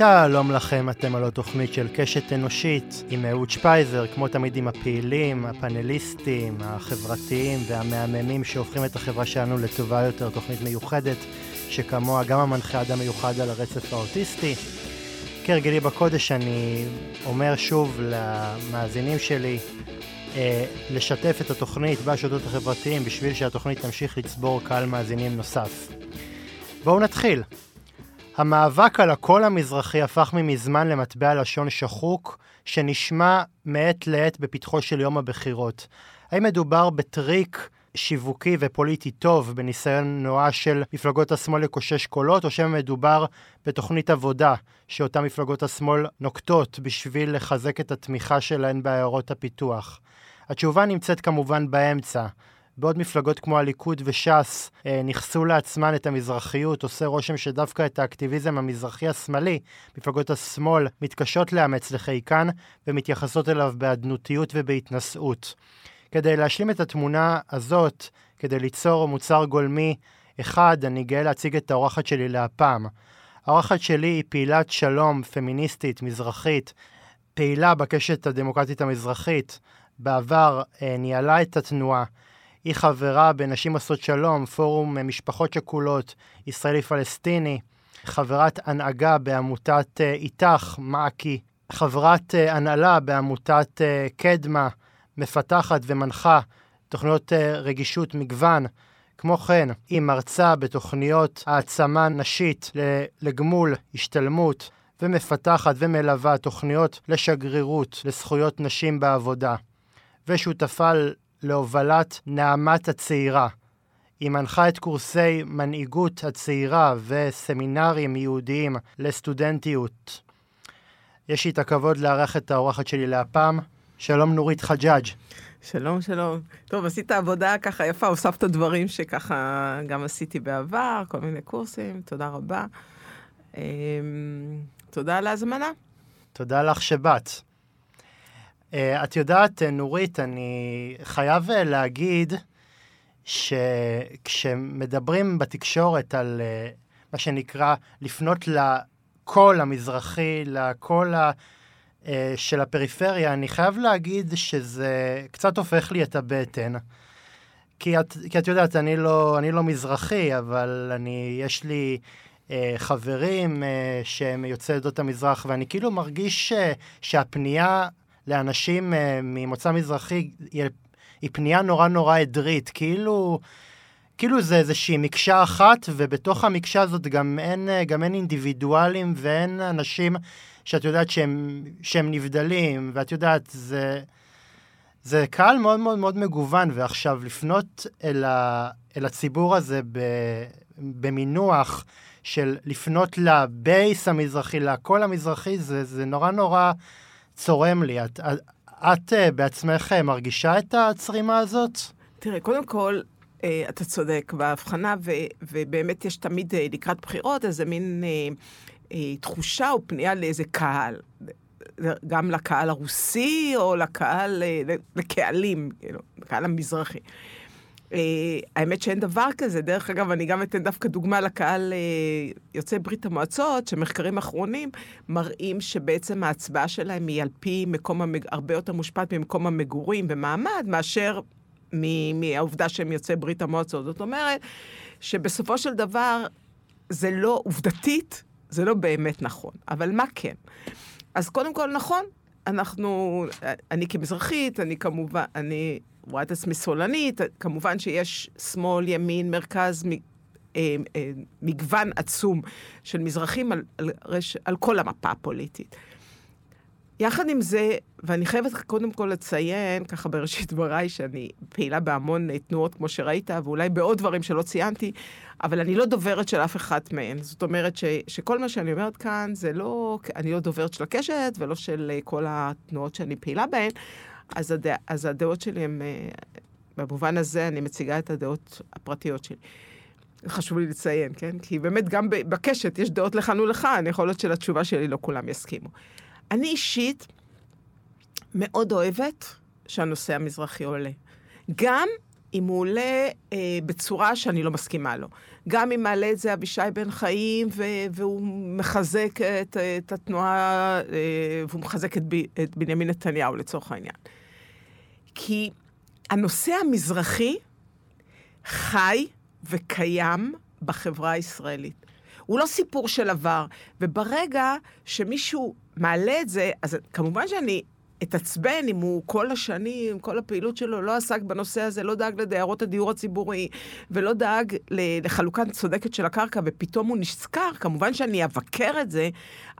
שלום לכם, אתם על התוכנית של קשת אנושית עם אהוד שפייזר, כמו תמיד עם הפעילים, הפאנליסטים, החברתיים והמהממים שהופכים את החברה שלנו לטובה יותר, תוכנית מיוחדת שכמוה גם המנחה אדם מיוחד על הרצף האוטיסטי. כהרגלי בקודש אני אומר שוב למאזינים שלי אה, לשתף את התוכנית בשדות החברתיים בשביל שהתוכנית תמשיך לצבור קהל מאזינים נוסף. בואו נתחיל. המאבק על הקול המזרחי הפך ממזמן למטבע לשון שחוק, שנשמע מעת לעת בפתחו של יום הבחירות. האם מדובר בטריק שיווקי ופוליטי טוב בניסיון נואש של מפלגות השמאל לקושש קולות, או שמדובר בתוכנית עבודה שאותן מפלגות השמאל נוקטות בשביל לחזק את התמיכה שלהן בעיירות הפיתוח? התשובה נמצאת כמובן באמצע. בעוד מפלגות כמו הליכוד וש"ס אה, נכסו לעצמן את המזרחיות, עושה רושם שדווקא את האקטיביזם המזרחי השמאלי, מפלגות השמאל מתקשות לאמץ לחיקן ומתייחסות אליו באדנותיות ובהתנשאות. כדי להשלים את התמונה הזאת, כדי ליצור מוצר גולמי אחד, אני גאה להציג את האורחת שלי להפעם. האורחת שלי היא פעילת שלום, פמיניסטית, מזרחית, פעילה בקשת הדמוקרטית המזרחית. בעבר אה, ניהלה את התנועה. היא חברה בנשים עושות שלום, פורום משפחות שכולות, ישראלי-פלסטיני, חברת הנהגה בעמותת אה, איתך, מעכי, חברת אה, הנהלה בעמותת אה, קדמה, מפתחת ומנחה תוכניות רגישות מגוון. כמו כן, היא מרצה בתוכניות העצמה נשית לגמול השתלמות ומפתחת ומלווה תוכניות לשגרירות לזכויות נשים בעבודה. ושותפה להובלת נעמת הצעירה. היא מנחה את קורסי מנהיגות הצעירה וסמינרים ייעודיים לסטודנטיות. יש לי את הכבוד לארח את האורחת שלי להפעם. שלום נורית חג'אג'. שלום, שלום. טוב, עשית עבודה ככה יפה, הוספת דברים שככה גם עשיתי בעבר, כל מיני קורסים, תודה רבה. אמ, תודה על ההזמנה. תודה לך שבאת. Uh, את יודעת, אה, נורית, אני חייב uh, להגיד שכשמדברים בתקשורת על מה שנקרא לפנות לקול המזרחי, לקול ה... של הפריפריה, אני חייב להגיד שזה קצת הופך לי את הבטן. כי את, כי את יודעת, אני לא, אני לא מזרחי, אבל אני, יש לי uh, חברים uh, שהם יוצאי עדות המזרח, ואני כאילו מרגיש uh, שהפנייה לאנשים uh, ממוצא מזרחי היא, פנייה נורא נורא עדרית, כאילו... כאילו זה איזושהי מקשה אחת, ובתוך המקשה הזאת גם אין, אה, גם אין אינדיבידואלים ואין אנשים שאת יודעת שהם, שהם נבדלים, ואת יודעת, זה, זה קהל מאוד מאוד מאוד מגוון, ועכשיו לפנות אל, ה, אל הציבור הזה ב, במינוח של לפנות לבייס המזרחי, לקול המזרחי, זה, זה נורא נורא צורם לי. את, את, את אה, בעצמך אה, מרגישה את הצרימה הזאת? תראה, קודם כל, אה, אתה צודק בהבחנה, ו, ובאמת יש תמיד לקראת בחירות איזה מין אה, אה, תחושה או פנייה לאיזה קהל. גם לקהל הרוסי או לקהל, לקהלים, כאילו, לקהל המזרחי. Uh, האמת שאין דבר כזה. דרך אגב, אני גם אתן דווקא דוגמה לקהל uh, יוצאי ברית המועצות, שמחקרים אחרונים מראים שבעצם ההצבעה שלהם היא על פי מקום, המג... הרבה יותר מושפעת ממקום המגורים ומעמד, מאשר מ... מהעובדה שהם יוצאי ברית המועצות. זאת אומרת, שבסופו של דבר, זה לא, עובדתית, זה לא באמת נכון. אבל מה כן? אז קודם כל, נכון, אנחנו, אני כמזרחית, אני כמובן, אני רואה את עצמי סולנית, כמובן שיש שמאל, ימין, מרכז, אה, אה, מגוון עצום של מזרחים על, על, רש, על כל המפה הפוליטית. יחד עם זה, ואני חייבת קודם כל לציין, ככה בראשית דבריי, שאני פעילה בהמון תנועות, כמו שראית, ואולי בעוד דברים שלא ציינתי, אבל אני לא דוברת של אף אחת מהן. זאת אומרת ש, שכל מה שאני אומרת כאן זה לא, אני לא דוברת של הקשת ולא של כל התנועות שאני פעילה בהן, אז, הד... אז הדעות שלי הן, אה, במובן הזה אני מציגה את הדעות הפרטיות שלי. חשוב לי לציין, כן? כי באמת גם בקשת יש דעות לכאן ולכאן, יכול להיות שלתשובה שלי לא כולם יסכימו. אני אישית מאוד אוהבת שהנושא המזרחי עולה. גם אם הוא עולה אה, בצורה שאני לא מסכימה לו. גם אם מעלה את זה אבישי בן חיים, ו- והוא מחזק את, את התנועה, אה, והוא מחזק את, ב- את בנימין נתניהו לצורך העניין. כי הנושא המזרחי חי וקיים בחברה הישראלית. הוא לא סיפור של עבר, וברגע שמישהו מעלה את זה, אז כמובן שאני התעצבן אם הוא כל השנים, כל הפעילות שלו, לא עסק בנושא הזה, לא דאג לדיירות הדיור הציבורי, ולא דאג לחלוקה צודקת של הקרקע, ופתאום הוא נזכר, כמובן שאני אבקר את זה,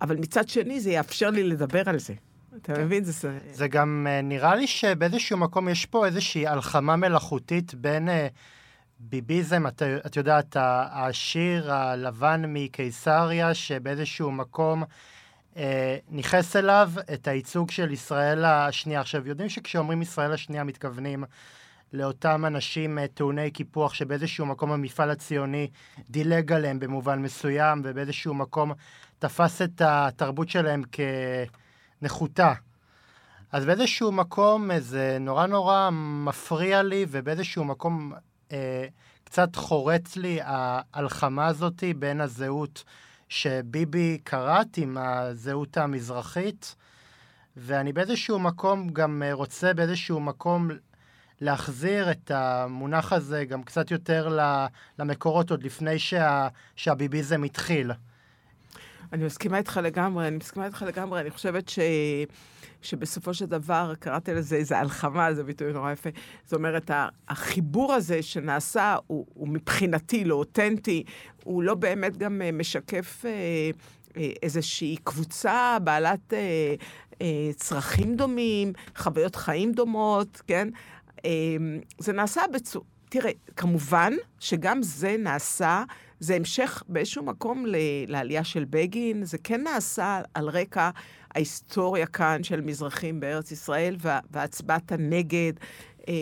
אבל מצד שני זה יאפשר לי לדבר על זה. אתה כן. מבין? זה... זה גם uh, נראה לי שבאיזשהו מקום יש פה איזושהי הלחמה מלאכותית בין uh, ביביזם, את, את יודעת, השיר הלבן מקיסריה, שבאיזשהו מקום... אה, ניכס אליו את הייצוג של ישראל השנייה. עכשיו, יודעים שכשאומרים ישראל השנייה מתכוונים לאותם אנשים אה, טעוני קיפוח שבאיזשהו מקום המפעל הציוני דילג עליהם במובן מסוים ובאיזשהו מקום תפס את התרבות שלהם כנחותה. אז באיזשהו מקום זה נורא נורא מפריע לי ובאיזשהו מקום אה, קצת חורץ לי ההלחמה הזאתי בין הזהות שביבי כרת עם הזהות המזרחית, ואני באיזשהו מקום גם אה, רוצה באיזשהו מקום להחזיר את המונח הזה גם קצת יותר למקורות עוד לפני שה, שהביביזם התחיל. אני מסכימה איתך לגמרי, אני מסכימה איתך לגמרי. אני חושבת ש... שבסופו של דבר, קראתי לזה איזה הלחמה, זה ביטוי נורא יפה. זאת אומרת, החיבור הזה שנעשה הוא, הוא מבחינתי לא אותנטי, הוא לא באמת גם אה, משקף אה, אה, איזושהי קבוצה בעלת אה, אה, צרכים דומים, חוויות חיים דומות, כן? אה, זה נעשה בצורה... תראה, כמובן שגם זה נעשה, זה המשך באיזשהו מקום ל- לעלייה של בגין, זה כן נעשה על רקע ההיסטוריה כאן של מזרחים בארץ ישראל וה- והצבעת הנגד. אה,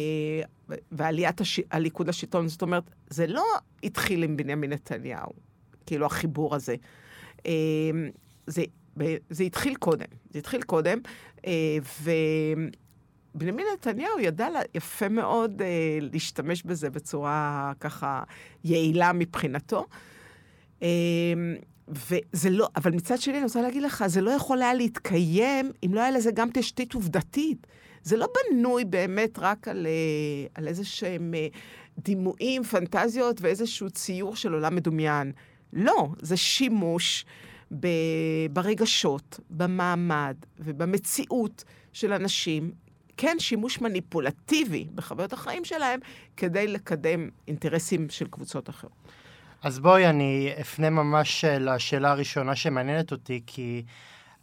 ועליית הש... הליכוד לשלטון, זאת אומרת, זה לא התחיל עם בנימין נתניהו, כאילו החיבור הזה. אה, זה, זה התחיל קודם, זה התחיל קודם, אה, ובנימין נתניהו ידע יפה מאוד אה, להשתמש בזה בצורה ככה יעילה מבחינתו. וזה לא, אבל מצד שני, אני רוצה להגיד לך, זה לא יכול היה להתקיים אם לא היה לזה גם תשתית עובדתית. זה לא בנוי באמת רק על, אה, על איזה שהם אה, דימויים, פנטזיות ואיזשהו ציור של עולם מדומיין. לא, זה שימוש ב, ברגשות, במעמד ובמציאות של אנשים. כן, שימוש מניפולטיבי בחוויות החיים שלהם כדי לקדם אינטרסים של קבוצות אחרות. אז בואי, אני אפנה ממש אה, לשאלה הראשונה שמעניינת אותי, כי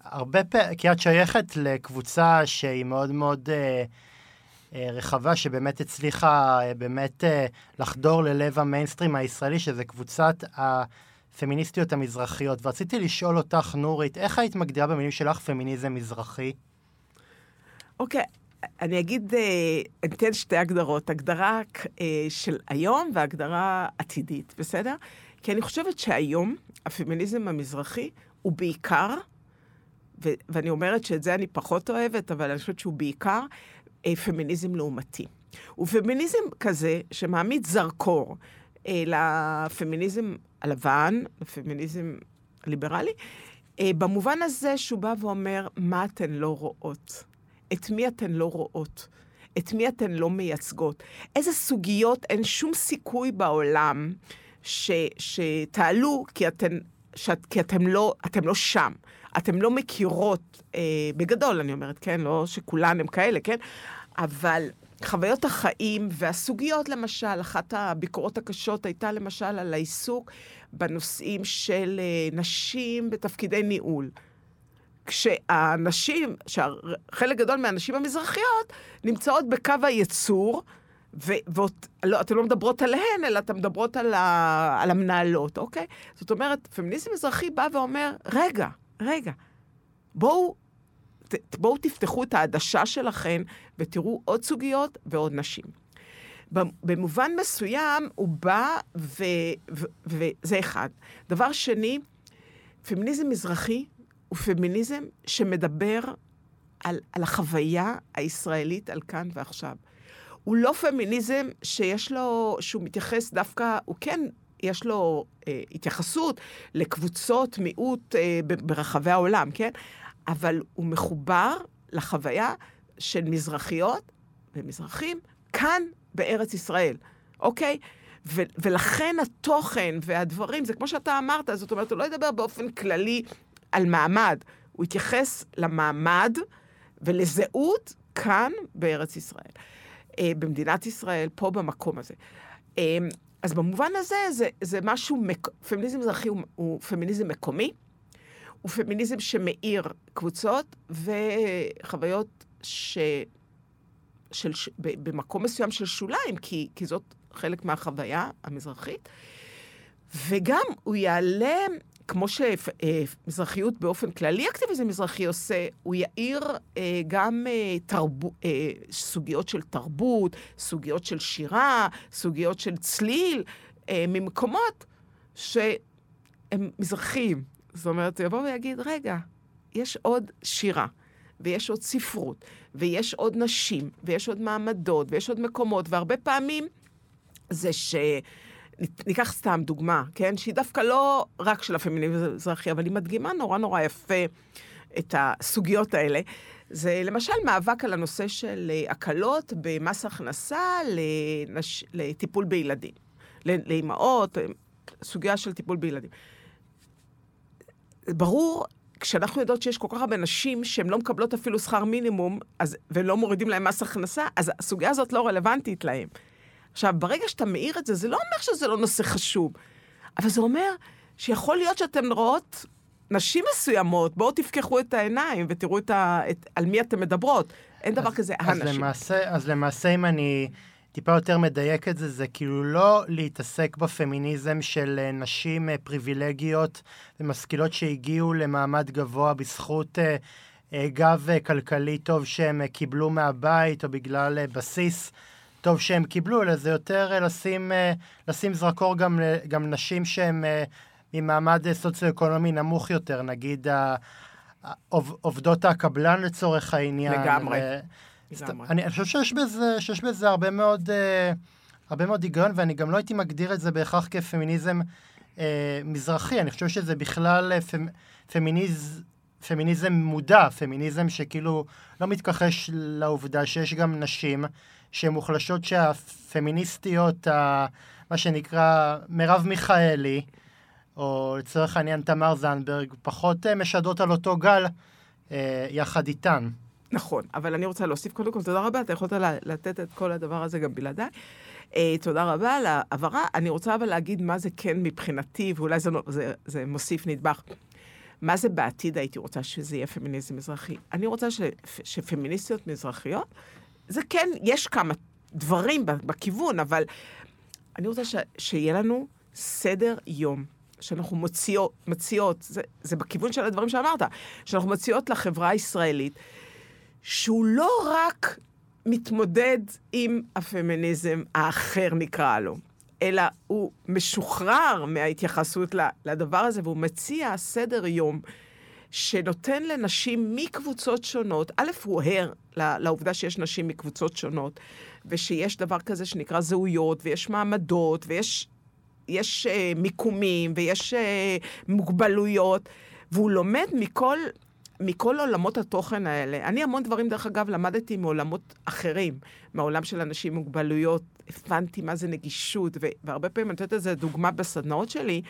הרבה פעמים, כי את שייכת לקבוצה שהיא מאוד מאוד אה, אה, רחבה, שבאמת הצליחה אה, באמת אה, לחדור ללב המיינסטרים הישראלי, שזה קבוצת הפמיניסטיות המזרחיות. ורציתי לשאול אותך, נורית, איך היית מגדירה במילים שלך פמיניזם מזרחי? אוקיי. Okay. אני אגיד, אה, אני אתן שתי הגדרות, הגדרה אה, של היום והגדרה עתידית, בסדר? כי אני חושבת שהיום הפמיניזם המזרחי הוא בעיקר ו- ואני אומרת שאת זה אני פחות אוהבת, אבל אני חושבת שהוא בעיקר אה, פמיניזם לעומתי. הוא פמיניזם כזה שמעמיד זרקור לפמיניזם הלבן, לפמיניזם הליברלי, במובן הזה שהוא בא ואומר, מה אתן לא רואות? את מי אתן לא רואות? את מי אתן לא מייצגות? איזה סוגיות אין שום סיכוי בעולם ש, שתעלו כי אתן, שאת, כי אתם לא, אתם לא שם. אתן לא מכירות, אה, בגדול אני אומרת, כן? לא שכולן הן כאלה, כן? אבל חוויות החיים והסוגיות, למשל, אחת הביקורות הקשות הייתה למשל על העיסוק בנושאים של אה, נשים בתפקידי ניהול. כשהנשים, שחלק גדול מהנשים המזרחיות נמצאות בקו הייצור, ואתן לא מדברות עליהן, אלא אתן מדברות על, ה, על המנהלות, אוקיי? זאת אומרת, פמיניזם מזרחי בא ואומר, רגע, רגע, בואו, ת, בואו תפתחו את העדשה שלכם ותראו עוד סוגיות ועוד נשים. במובן מסוים הוא בא, וזה אחד. דבר שני, פמיניזם מזרחי הוא פמיניזם שמדבר על, על החוויה הישראלית על כאן ועכשיו. הוא לא פמיניזם שיש לו, שהוא מתייחס דווקא, הוא כן יש לו אה, התייחסות לקבוצות מיעוט אה, ברחבי העולם, כן? אבל הוא מחובר לחוויה של מזרחיות ומזרחים כאן בארץ ישראל, אוקיי? ו- ולכן התוכן והדברים, זה כמו שאתה אמרת, זאת אומרת, הוא לא ידבר באופן כללי על מעמד, הוא יתייחס למעמד ולזהות כאן בארץ ישראל. אה, במדינת ישראל, פה במקום הזה. אה, אז במובן הזה, זה, זה משהו, מק... פמיניזם מזרחי הוא, הוא פמיניזם מקומי, הוא פמיניזם שמאיר קבוצות וחוויות ש... של, ש... במקום מסוים של שוליים, כי, כי זאת חלק מהחוויה המזרחית. וגם הוא יעלה, כמו שמזרחיות באופן כללי, אקטיביזם מזרחי עושה, הוא יאיר אה, גם אה, תרבו, אה, סוגיות של תרבות, סוגיות של שירה, סוגיות של צליל, אה, ממקומות שהם מזרחיים. זאת אומרת, הוא יבוא ויגיד, רגע, יש עוד שירה. ויש עוד ספרות, ויש עוד נשים, ויש עוד מעמדות, ויש עוד מקומות, והרבה פעמים זה ש... ניקח סתם דוגמה, כן? שהיא דווקא לא רק של הפמיניזם המזרחי, אבל היא מדגימה נורא נורא יפה את הסוגיות האלה. זה למשל מאבק על הנושא של אה, הקלות במס הכנסה לנש... לטיפול בילדים. לאימהות, אה, סוגיה של טיפול בילדים. ברור, כשאנחנו יודעות שיש כל כך הרבה נשים שהן לא מקבלות אפילו שכר מינימום, אז, ולא מורידים להן מס הכנסה, אז הסוגיה הזאת לא רלוונטית להן. עכשיו, ברגע שאתה מעיר את זה, זה לא אומר שזה לא נושא חשוב, אבל זה אומר שיכול להיות שאתן רואות נשים מסוימות, בואו תפקחו את העיניים ותראו את ה... את... על מי אתן מדברות. אין דבר כזה אז הנשים. למעשה, אז למעשה, אם אני טיפה יותר מדייק את זה, זה כאילו לא להתעסק בפמיניזם של אה, נשים אה, פריבילגיות ומשכילות שהגיעו למעמד גבוה בזכות אה, גב כלכלי טוב שהם קיבלו מהבית או בגלל בסיס. טוב שהם קיבלו, אלא זה יותר אה, לשים, אה, לשים זרקור גם, גם נשים שהן אה, ממעמד סוציו-אקונומי נמוך יותר, נגיד עובדות הקבלן לצורך העניין. לגמרי. לגמרי. אני, אני חושב שיש בזה, שיש בזה הרבה מאוד, הרבה מאוד היגיון, ואני גם לא הייתי מגדיר את זה בהכרח כפמיניזם אה, מזרחי, אני חושב שזה בכלל פמ, פמיניז, פמיניזם מודע, פמיניזם שכאילו לא מתכחש לעובדה שיש גם נשים שהן מוחלשות שהפמיניסטיות, ה, מה שנקרא מרב מיכאלי, או לצורך העניין תמר זנדברג, פחות אה, משדרות על אותו גל אה, יחד איתן. נכון, אבל אני רוצה להוסיף קודם כל, תודה רבה, אתה יכולת לתת את כל הדבר הזה גם בלעדיי. Uh, תודה רבה על ההעברה. אני רוצה אבל להגיד מה זה כן מבחינתי, ואולי זה, זה, זה מוסיף נדבך. מה זה בעתיד הייתי רוצה שזה יהיה פמיניזם מזרחי? אני רוצה ש, שפמיניסטיות מזרחיות זה כן, יש כמה דברים בכיוון, אבל אני רוצה ש, שיהיה לנו סדר יום. שאנחנו מוציאות, מציעות, זה, זה בכיוון של הדברים שאמרת, שאנחנו מציעות לחברה הישראלית, שהוא לא רק מתמודד עם הפמיניזם האחר, נקרא לו, אלא הוא משוחרר מההתייחסות לדבר הזה, והוא מציע סדר יום שנותן לנשים מקבוצות שונות, א', הוא ער לעובדה שיש נשים מקבוצות שונות, ושיש דבר כזה שנקרא זהויות, ויש מעמדות, ויש יש, uh, מיקומים, ויש uh, מוגבלויות, והוא לומד מכל, מכל עולמות התוכן האלה. אני המון דברים, דרך אגב, למדתי מעולמות אחרים, מהעולם של אנשים עם מוגבלויות, הבנתי מה זה נגישות, והרבה פעמים, אני נותנת לזה דוגמה בסדנאות שלי,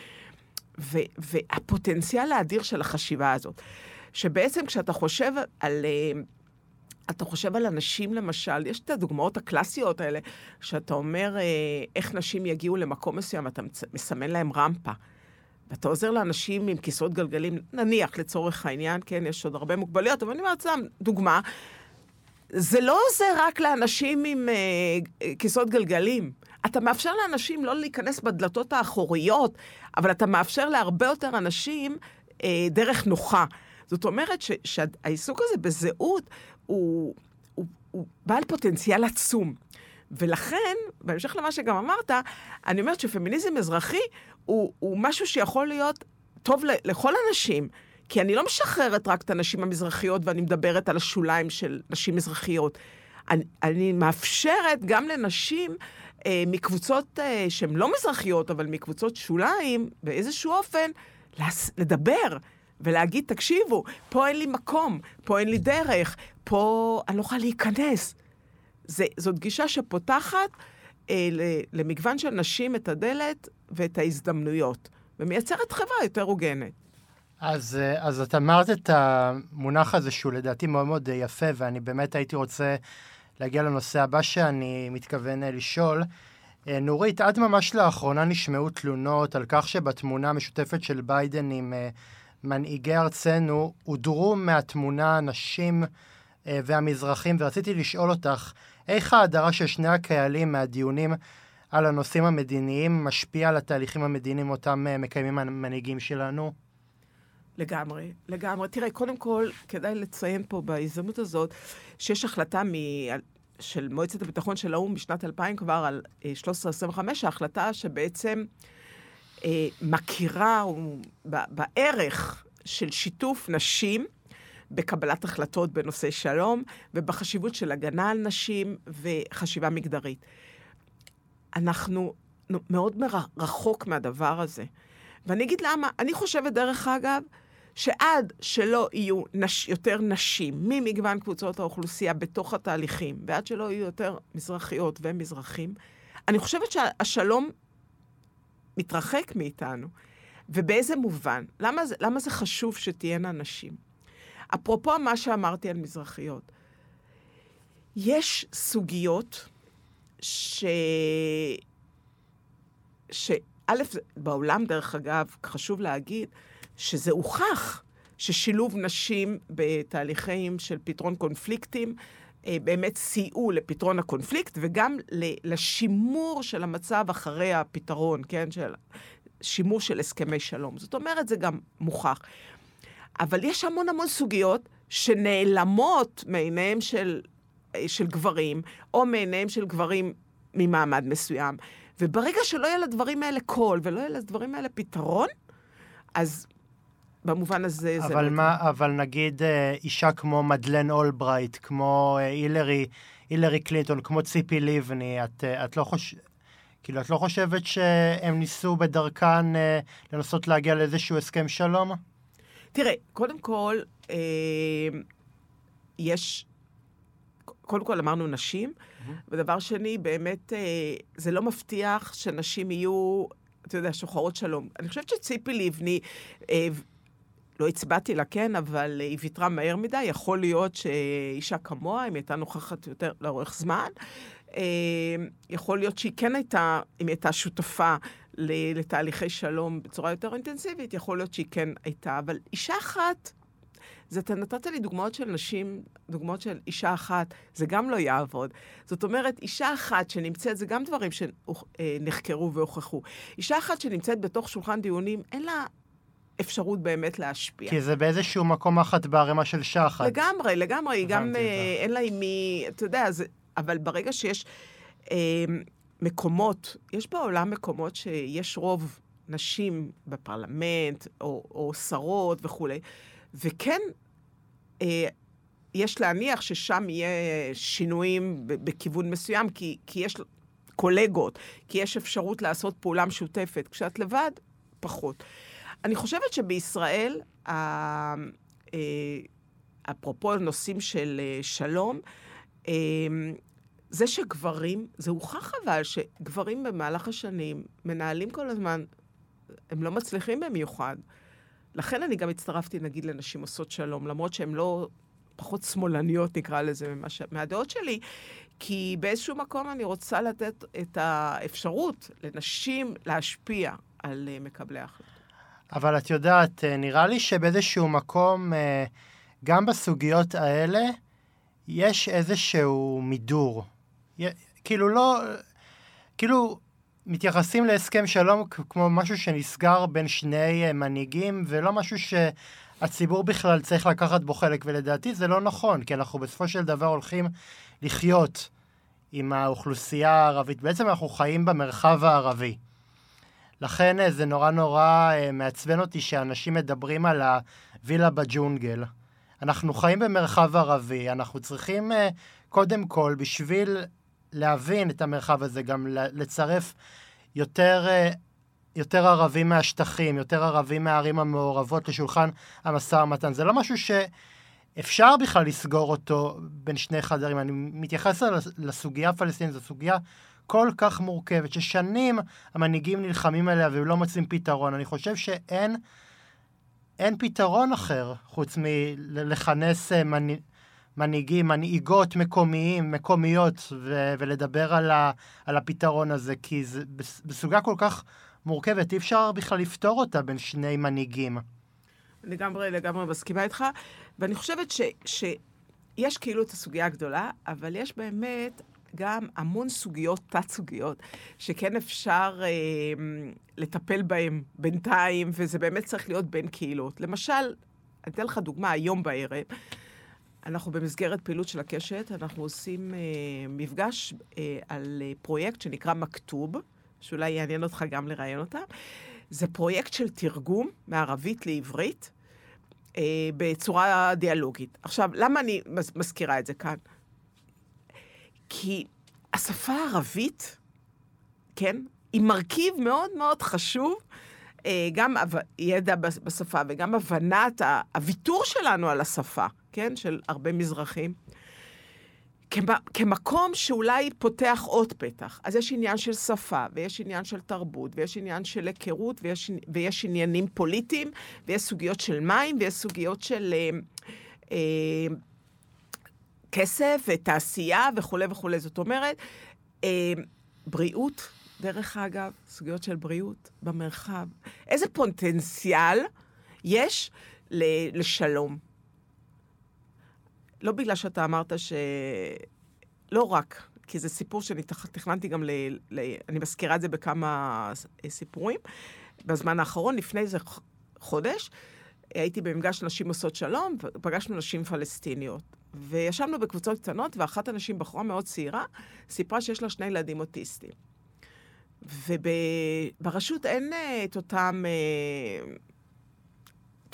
ו- והפוטנציאל האדיר של החשיבה הזאת. שבעצם כשאתה חושב על... אה, אתה חושב על אנשים, למשל, יש את הדוגמאות הקלאסיות האלה, שאתה אומר אה, איך נשים יגיעו למקום מסוים, אתה מסמן להם רמפה. ואתה עוזר לאנשים עם כיסאות גלגלים, נניח לצורך העניין, כן, יש עוד הרבה מוגבלויות, אבל אני אומרת סתם דוגמה, זה לא עוזר רק לאנשים עם אה, כיסאות גלגלים. אתה מאפשר לאנשים לא להיכנס בדלתות האחוריות, אבל אתה מאפשר להרבה יותר אנשים אה, דרך נוחה. זאת אומרת ש, שהעיסוק הזה בזהות הוא, הוא, הוא בעל פוטנציאל עצום. ולכן, בהמשך למה שגם אמרת, אני אומרת שפמיניזם אזרחי הוא, הוא משהו שיכול להיות טוב לכל הנשים. כי אני לא משחררת רק את הנשים המזרחיות ואני מדברת על השוליים של נשים מזרחיות. אני, אני מאפשרת גם לנשים מקבוצות אה, שהן לא מזרחיות, אבל מקבוצות שוליים, באיזשהו אופן, לס... לדבר ולהגיד, תקשיבו, פה אין לי מקום, פה אין לי דרך, פה אני לא יכולה להיכנס. זה, זאת גישה שפותחת אה, למגוון של נשים את הדלת ואת ההזדמנויות, ומייצרת חברה יותר הוגנת. אז, אה, אז את אמרת את המונח הזה שהוא לדעתי מאוד מאוד יפה, ואני באמת הייתי רוצה להגיע לנושא הבא שאני מתכוון אה, לשאול. אה, נורית, עד ממש לאחרונה נשמעו תלונות על כך שבתמונה המשותפת של ביידן עם מנהיגי ארצנו הודרו מהתמונה הנשים והמזרחים, ורציתי לשאול אותך, איך ההדרה של שני הקהלים מהדיונים על הנושאים המדיניים משפיע על התהליכים המדיניים אותם מקיימים המנהיגים שלנו? לגמרי, לגמרי. תראה, קודם כל, כדאי לציין פה בהזדמנות הזאת, שיש החלטה מ... של מועצת הביטחון של האו"ם בשנת 2000 כבר על 1325, אה, ההחלטה שבעצם אה, מכירה בערך של שיתוף נשים בקבלת החלטות בנושא שלום, ובחשיבות של הגנה על נשים וחשיבה מגדרית. אנחנו מאוד רחוק מהדבר הזה. ואני אגיד למה. אני חושבת, דרך אגב, שעד שלא יהיו נש, יותר נשים ממגוון קבוצות האוכלוסייה בתוך התהליכים, ועד שלא יהיו יותר מזרחיות ומזרחים, אני חושבת שהשלום מתרחק מאיתנו. ובאיזה מובן? למה זה, למה זה חשוב שתהיינה נשים? אפרופו מה שאמרתי על מזרחיות, יש סוגיות ש... שא', בעולם, דרך אגב, חשוב להגיד, שזה הוכח ששילוב נשים בתהליכים של פתרון קונפליקטים אה, באמת סייעו לפתרון הקונפליקט וגם לשימור של המצב אחרי הפתרון, כן? של שימור של הסכמי שלום. זאת אומרת, זה גם מוכח. אבל יש המון המון סוגיות שנעלמות מעיניהם של, אה, של גברים, או מעיניהם של גברים ממעמד מסוים. וברגע שלא יהיה לדברים האלה קול ולא יהיה לדברים האלה פתרון, אז במובן הזה אבל זה... מה, לא... אבל נגיד אה, אישה כמו מדלן אולברייט, כמו אה, הילרי, הילרי קלינטון, כמו ציפי לבני, את, אה, את לא חושבת... כאילו, את לא חושבת שהם ניסו בדרכן לנסות להגיע לאיזשהו הסכם שלום? תראה, קודם כל, אה, יש... קודם כל אמרנו נשים, mm-hmm. ודבר שני, באמת, אה, זה לא מבטיח שנשים יהיו, אתה יודע, שוחרות שלום. אני חושבת שציפי לבני, אה, לא הצבעתי לה, כן, אבל היא ויתרה מהר מדי. יכול להיות שאישה כמוה, אם היא הייתה נוכחת יותר לאורך זמן, אה, יכול להיות שהיא כן הייתה, אם היא הייתה שותפה לתהליכי שלום בצורה יותר אינטנסיבית, יכול להיות שהיא כן הייתה. אבל אישה אחת, זה אתה נתת לי דוגמאות של נשים, דוגמאות של אישה אחת, זה גם לא יעבוד. זאת אומרת, אישה אחת שנמצאת, זה גם דברים שנחקרו והוכחו. אישה אחת שנמצאת בתוך שולחן דיונים, אין לה אפשרות באמת להשפיע. כי זה באיזשהו מקום אחת בערימה של שחת. לגמרי, לגמרי, היא גם, אה, אין לה עם מי, אתה יודע, זה, אבל ברגע שיש אה, מקומות, יש בעולם מקומות שיש רוב נשים בפרלמנט, או, או שרות וכולי, וכן, אה, יש להניח ששם יהיה שינויים בכיוון מסוים, כי, כי יש קולגות, כי יש אפשרות לעשות פעולה משותפת. כשאת לבד, פחות. אני חושבת שבישראל, אה, אפרופו נושאים של אה, שלום, אה, זה שגברים, זה הוכח אבל שגברים במהלך השנים מנהלים כל הזמן, הם לא מצליחים במיוחד. לכן אני גם הצטרפתי, נגיד, לנשים עושות שלום, למרות שהן לא פחות שמאלניות, נקרא לזה, ממש, מהדעות שלי, כי באיזשהו מקום אני רוצה לתת את האפשרות לנשים להשפיע על מקבלי ההחלטות. אבל את יודעת, אה, נראה לי שבאיזשהו מקום, אה, גם בסוגיות האלה, יש איזשהו מידור. כאילו לא, כאילו מתייחסים להסכם שלום כמו משהו שנסגר בין שני אה, מנהיגים, ולא משהו שהציבור בכלל צריך לקחת בו חלק, ולדעתי זה לא נכון, כי אנחנו בסופו של דבר הולכים לחיות עם האוכלוסייה הערבית. בעצם אנחנו חיים במרחב הערבי. לכן אה, זה נורא נורא אה, מעצבן אותי שאנשים מדברים על הווילה בג'ונגל. אנחנו חיים במרחב ערבי, אנחנו צריכים אה, קודם כל, בשביל להבין את המרחב הזה, גם לצרף יותר, יותר ערבים מהשטחים, יותר ערבים מהערים המעורבות לשולחן המשא ומתן. זה לא משהו שאפשר בכלל לסגור אותו בין שני חדרים. אני מתייחס לסוגיה הפלסטינית, זו סוגיה כל כך מורכבת, ששנים המנהיגים נלחמים עליה והם לא מוצאים פתרון. אני חושב שאין אין פתרון אחר חוץ מלכנס מנהיגים. מנהיגים, מנהיגות מקומיים, מקומיות, ו- ולדבר על, ה- על הפתרון הזה, כי זה בסוגיה כל כך מורכבת, אי אפשר בכלל לפתור אותה בין שני מנהיגים. לגמרי, לגמרי מסכימה איתך, ואני חושבת ש, שיש כאילו את הסוגיה הגדולה, אבל יש באמת גם המון סוגיות, תת-סוגיות, שכן אפשר אה, לטפל בהן בינתיים, וזה באמת צריך להיות בין קהילות. למשל, אני אתן לך דוגמה, היום בערב, אנחנו במסגרת פעילות של הקשת, אנחנו עושים אה, מפגש אה, על אה, פרויקט שנקרא מכתוב, שאולי יעניין אותך גם לראיין אותה. זה פרויקט של תרגום מערבית לעברית אה, בצורה דיאלוגית. עכשיו, למה אני מזכירה את זה כאן? כי השפה הערבית, כן, היא מרכיב מאוד מאוד חשוב, אה, גם ידע בשפה וגם הבנת הוויתור שלנו על השפה. כן, של הרבה מזרחים, כמקום שאולי פותח עוד פתח. אז יש עניין של שפה, ויש עניין של תרבות, ויש עניין של היכרות, ויש, ויש עניינים פוליטיים, ויש סוגיות של מים, ויש סוגיות של אה, אה, כסף ותעשייה וכולי וכולי. זאת אומרת, אה, בריאות, דרך אגב, סוגיות של בריאות במרחב. איזה פוטנציאל יש לשלום. לא בגלל שאתה אמרת ש... לא רק, כי זה סיפור שאני תכננתי גם ל... ל... אני מזכירה את זה בכמה סיפורים. בזמן האחרון, לפני איזה חודש, הייתי במפגש נשים עושות שלום, ופגשנו נשים פלסטיניות. וישבנו בקבוצות קטנות, ואחת הנשים, בחורה מאוד צעירה, סיפרה שיש לה שני ילדים אוטיסטים. וברשות אין אה, את אותם אה,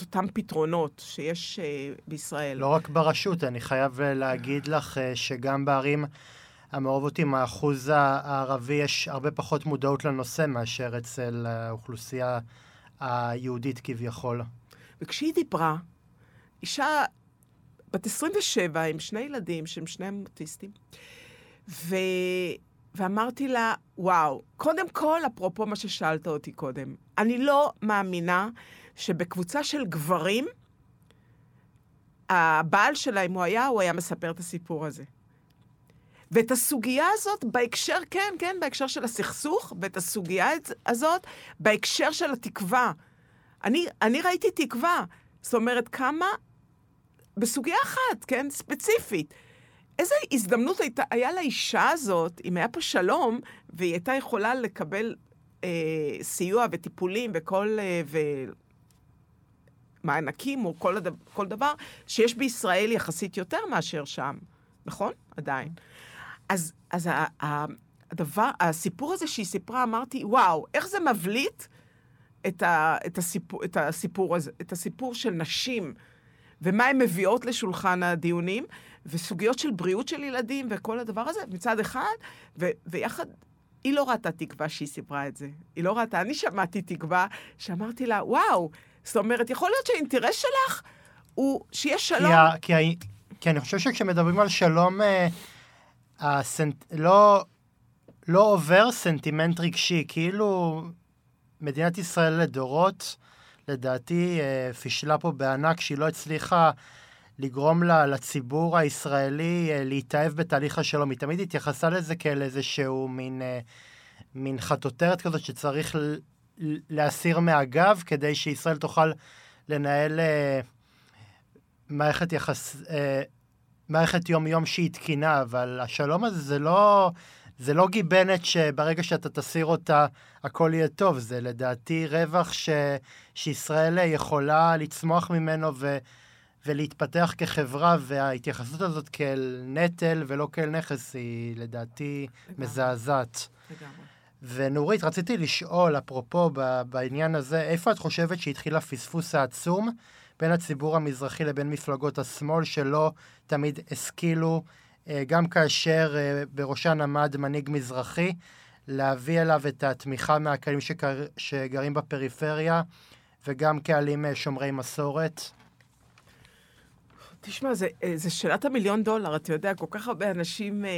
אותם פתרונות שיש uh, בישראל. לא רק ברשות, אני חייב להגיד לך שגם בערים המעורבות עם האחוז הערבי יש הרבה פחות מודעות לנושא מאשר אצל האוכלוסייה היהודית כביכול. וכשהיא דיברה, אישה בת 27 עם שני ילדים שהם שניהם אוטיסטים, ו... ואמרתי לה, וואו, קודם כל, אפרופו מה ששאלת אותי קודם, אני לא מאמינה שבקבוצה של גברים, הבעל שלה, אם הוא היה, הוא היה מספר את הסיפור הזה. ואת הסוגיה הזאת בהקשר, כן, כן, בהקשר של הסכסוך, ואת הסוגיה הזאת בהקשר של התקווה. אני, אני ראיתי תקווה. זאת אומרת, כמה... בסוגיה אחת, כן, ספציפית. איזה הזדמנות הייתה, היה לאישה הזאת, אם היה פה שלום, והיא הייתה יכולה לקבל אה, סיוע וטיפולים וכל, אה, מענקים או כל, הדבר, כל דבר, שיש בישראל יחסית יותר מאשר שם, נכון? עדיין. אז, אז הדבר, הסיפור הזה שהיא סיפרה, אמרתי, וואו, איך זה מבליט את, ה, את, הסיפור, את הסיפור הזה, את הסיפור של נשים, ומה הן מביאות לשולחן הדיונים, וסוגיות של בריאות של ילדים וכל הדבר הזה, מצד אחד, ו, ויחד היא לא ראתה תקווה שהיא סיפרה את זה. היא לא ראתה, אני שמעתי תקווה שאמרתי לה, וואו, זאת אומרת, יכול להיות שהאינטרס שלך הוא שיהיה שלום. כי, כי, כי אני חושב שכשמדברים על שלום, אה, הסנט, לא, לא עובר סנטימנט רגשי, כאילו מדינת ישראל לדורות, לדעתי, אה, פישלה פה בענק שהיא לא הצליחה לגרום לה, לציבור הישראלי אה, להתאהב בתהליך השלום. היא תמיד התייחסה לזה כאל איזשהו מין, אה, מין חטוטרת כזאת שצריך להסיר מהגב כדי שישראל תוכל לנהל מערכת יחס... מערכת יום-יום שהיא תקינה, אבל השלום הזה זה לא, זה לא גיבנת שברגע שאתה תסיר אותה, הכל יהיה טוב. זה לדעתי רווח ש, שישראל יכולה לצמוח ממנו ו, ולהתפתח כחברה, וההתייחסות הזאת כאל נטל ולא כאל נכס היא לדעתי לגמרי. מזעזעת. לגמרי. ונורית, רציתי לשאול, אפרופו בעניין הזה, איפה את חושבת שהתחיל הפספוס העצום בין הציבור המזרחי לבין מפלגות השמאל, שלא תמיד השכילו גם כאשר אה, בראשן עמד מנהיג מזרחי, להביא אליו את התמיכה מהקהלים שגר, שגרים בפריפריה, וגם קהלים שומרי מסורת? תשמע, זה, זה שאלת המיליון דולר, אתה יודע, כל כך הרבה אנשים אה,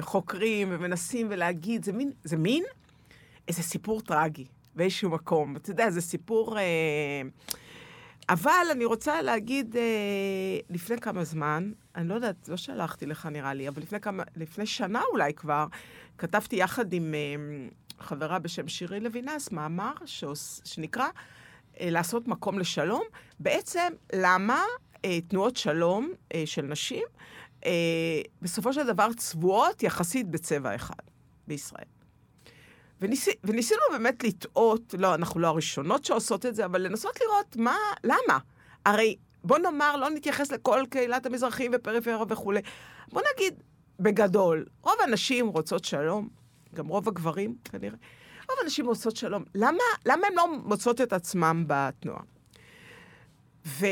חוקרים ומנסים ולהגיד, זה מין, זה מין איזה סיפור טרגי באיזשהו מקום. אתה יודע, זה סיפור... אה, אבל אני רוצה להגיד, אה, לפני כמה זמן, אני לא יודעת, לא שלחתי לך נראה לי, אבל לפני, כמה, לפני שנה אולי כבר, כתבתי יחד עם אה, חברה בשם שירי לוינס מאמר שעוש, שנקרא אה, לעשות מקום לשלום. בעצם, למה אה, תנועות שלום אה, של נשים אה, בסופו של דבר צבועות יחסית בצבע אחד בישראל. וניס, וניסינו באמת לטעות, לא, אנחנו לא הראשונות שעושות את זה, אבל לנסות לראות מה, למה. הרי בוא נאמר, לא נתייחס לכל קהילת המזרחים ופריפריה וכולי. בוא נגיד, בגדול, רוב הנשים רוצות שלום, גם רוב הגברים כנראה. רוב הנשים רוצות שלום. למה, למה הן לא מוצאות את עצמן בתנועה? ו...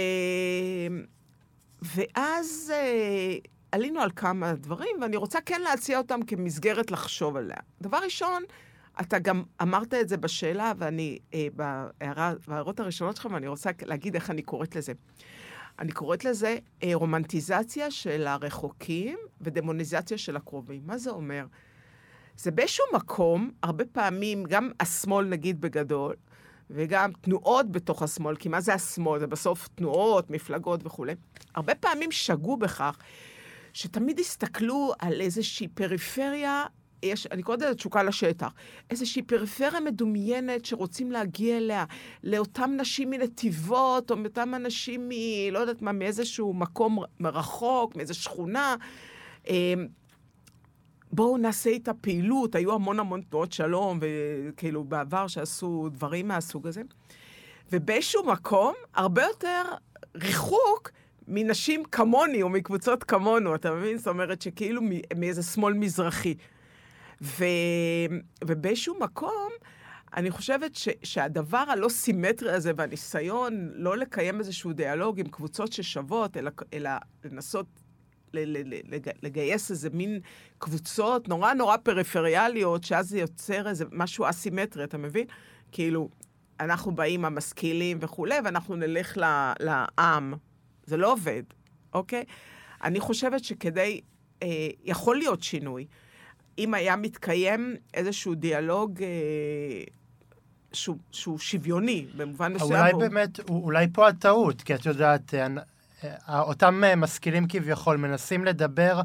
ואז אה, עלינו על כמה דברים, ואני רוצה כן להציע אותם כמסגרת לחשוב עליה. דבר ראשון, אתה גם אמרת את זה בשאלה, ואני, אה, בהערה, בהערות הראשונות שלך, ואני רוצה להגיד איך אני קוראת לזה. אני קוראת לזה אה, רומנטיזציה של הרחוקים ודמוניזציה של הקרובים. מה זה אומר? זה באיזשהו מקום, הרבה פעמים, גם השמאל נגיד בגדול, וגם תנועות בתוך השמאל, כי מה זה השמאל? זה בסוף תנועות, מפלגות וכולי. הרבה פעמים שגו בכך שתמיד הסתכלו על איזושהי פריפריה יש, אני קוראת לזה תשוקה לשטח, איזושהי פריפריה מדומיינת שרוצים להגיע אליה, לאותם נשים מנתיבות, או מאותם אנשים מ... לא יודעת מה, מאיזשהו מקום מרחוק, מאיזו שכונה. אמ, בואו נעשה איתה פעילות, היו המון המון תנועות שלום, וכאילו בעבר שעשו דברים מהסוג הזה. ובאיזשהו מקום, הרבה יותר ריחוק מנשים כמוני, או מקבוצות כמונו, אתה מבין? זאת אומרת שכאילו מאיזה שמאל מזרחי. ו... ובאיזשהו מקום, אני חושבת ש... שהדבר הלא סימטרי הזה והניסיון לא לקיים איזשהו דיאלוג עם קבוצות ששוות, אלא, אלא לנסות לגייס איזה מין קבוצות נורא נורא פריפריאליות, שאז זה יוצר איזה משהו אסימטרי, אתה מבין? כאילו, אנחנו באים המשכילים וכולי, ואנחנו נלך לעם. זה לא עובד, אוקיי? אני חושבת שכדי, אה, יכול להיות שינוי. אם היה מתקיים איזשהו דיאלוג אה, שהוא, שהוא שוויוני, במובן מסוים. אולי הוא... באמת, אולי פה הטעות, כי את יודעת, אה, אה, אותם משכילים כביכול מנסים לדבר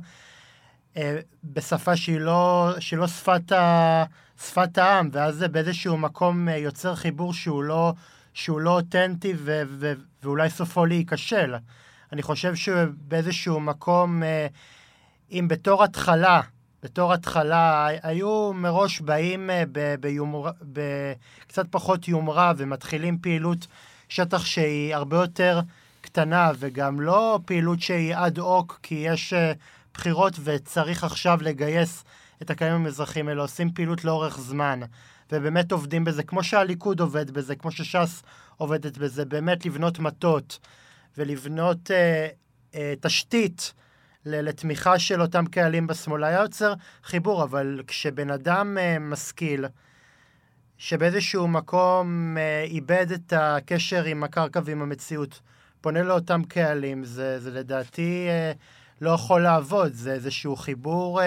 אה, בשפה שהיא לא, שהיא לא שפת, ה, שפת העם, ואז זה באיזשהו מקום יוצר חיבור שהוא לא, שהוא לא אותנטי ו, ו, ואולי סופו להיכשל. אני חושב שבאיזשהו מקום, אם בתור התחלה, בתור התחלה, היו מראש באים אה, בקצת פחות יומרה ומתחילים פעילות שטח שהיא הרבה יותר קטנה וגם לא פעילות שהיא אד הוק כי יש אה, בחירות וצריך עכשיו לגייס את הקיימים המזרחים האלה, עושים פעילות לאורך זמן. ובאמת עובדים בזה, כמו שהליכוד עובד בזה, כמו שש"ס עובדת בזה, באמת לבנות מטות ולבנות אה, אה, תשתית לתמיכה של אותם קהלים בשמאל, היה יוצר חיבור, אבל כשבן אדם uh, משכיל, שבאיזשהו מקום uh, איבד את הקשר עם הקרקע ועם המציאות, פונה לאותם קהלים, זה, זה לדעתי uh, לא יכול לעבוד, זה איזשהו חיבור uh,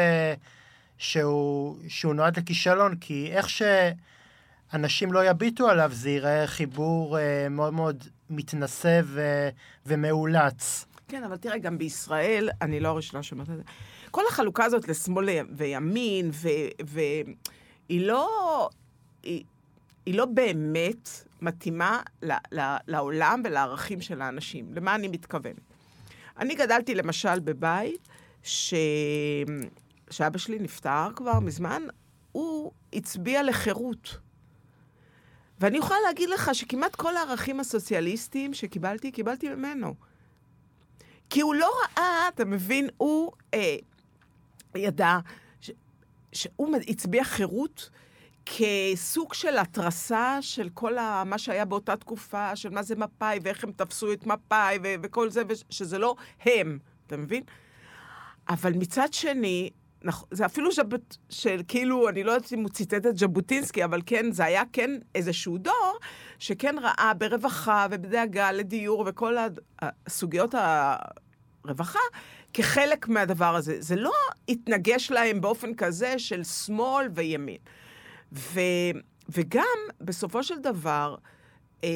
שהוא, שהוא נועד לכישלון, כי איך שאנשים לא יביטו עליו, זה ייראה חיבור uh, מאוד מאוד מתנשא ו, ומאולץ. כן, אבל תראה, גם בישראל, אני לא הראשונה שאומרת את זה, כל החלוקה הזאת לשמאל וימין, והיא לא... היא, היא לא באמת מתאימה ל, ל, לעולם ולערכים של האנשים. למה אני מתכוונת? אני גדלתי למשל בבית ש... שאבא שלי נפטר כבר מזמן, הוא הצביע לחירות. ואני יכולה להגיד לך שכמעט כל הערכים הסוציאליסטיים שקיבלתי, קיבלתי ממנו. כי הוא לא ראה, אתה מבין, הוא אה, ידע ש, שהוא הצביע חירות כסוג של התרסה של כל ה, מה שהיה באותה תקופה, של מה זה מפא"י, ואיך הם תפסו את מפא"י, וכל זה, ושזה לא הם, אתה מבין? אבל מצד שני, זה אפילו ז'בוט... של כאילו, אני לא יודעת אם הוא ציטט את ז'בוטינסקי, אבל כן, זה היה כן איזשהו דור שכן ראה ברווחה ובדאגה לדיור וכל הסוגיות הרווחה כחלק מהדבר הזה. זה לא התנגש להם באופן כזה של שמאל וימין. ו... וגם, בסופו של דבר, אה,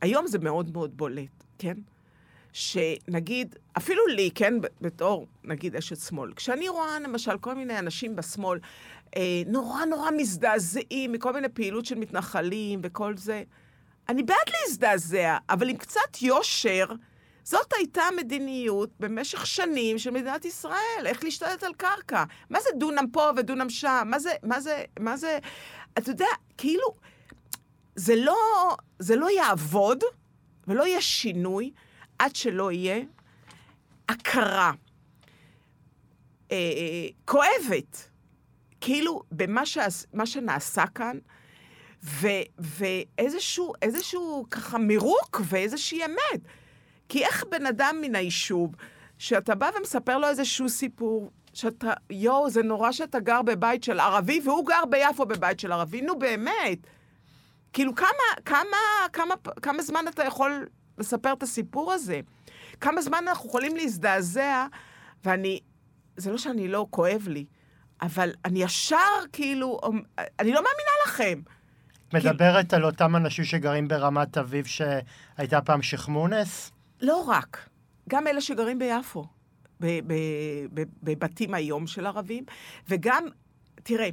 היום זה מאוד מאוד בולט, כן? שנגיד, אפילו לי, כן, בתור, נגיד, אשת שמאל, כשאני רואה למשל כל מיני אנשים בשמאל אה, נורא נורא מזדעזעים מכל מיני פעילות של מתנחלים וכל זה, אני בעד להזדעזע, אבל עם קצת יושר, זאת הייתה מדיניות במשך שנים של מדינת ישראל, איך להשתלט על קרקע. מה זה דונם פה ודונם שם? מה זה, מה זה, מה זה... אתה יודע, כאילו, זה לא, זה לא יעבוד ולא יהיה שינוי עד שלא יהיה הכרה אה, כואבת, כאילו, במה שעש, שנעשה כאן, ו, ואיזשהו איזשהו, ככה מירוק ואיזושהי אמת. כי איך בן אדם מן היישוב, שאתה בא ומספר לו איזשהו סיפור, שאתה, יואו, זה נורא שאתה גר בבית של ערבי, והוא גר ביפו בבית של ערבי, נו באמת. כאילו, כמה, כמה, כמה, כמה זמן אתה יכול לספר את הסיפור הזה? כמה זמן אנחנו יכולים להזדעזע, ואני, זה לא שאני לא כואב לי, אבל אני ישר, כאילו, אני לא מאמינה לכם. מדברת כי... על אותם אנשים שגרים ברמת אביב שהייתה פעם שכמונס? לא רק, גם אלה שגרים ביפו, בבתים היום של ערבים, וגם, תראה,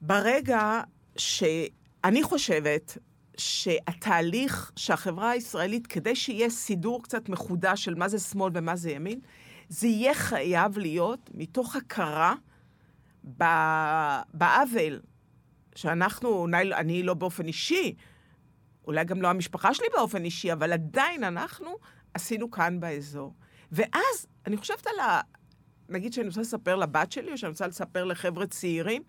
ברגע שאני חושבת שהתהליך שהחברה הישראלית, כדי שיהיה סידור קצת מחודש של מה זה שמאל ומה זה ימין, זה יהיה חייב להיות מתוך הכרה בעוול שאנחנו, אני לא באופן אישי, אולי גם לא המשפחה שלי באופן אישי, אבל עדיין אנחנו עשינו כאן באזור. ואז אני חושבת על ה... נגיד שאני רוצה לספר לבת שלי, או שאני רוצה לספר לחבר'ה צעירים,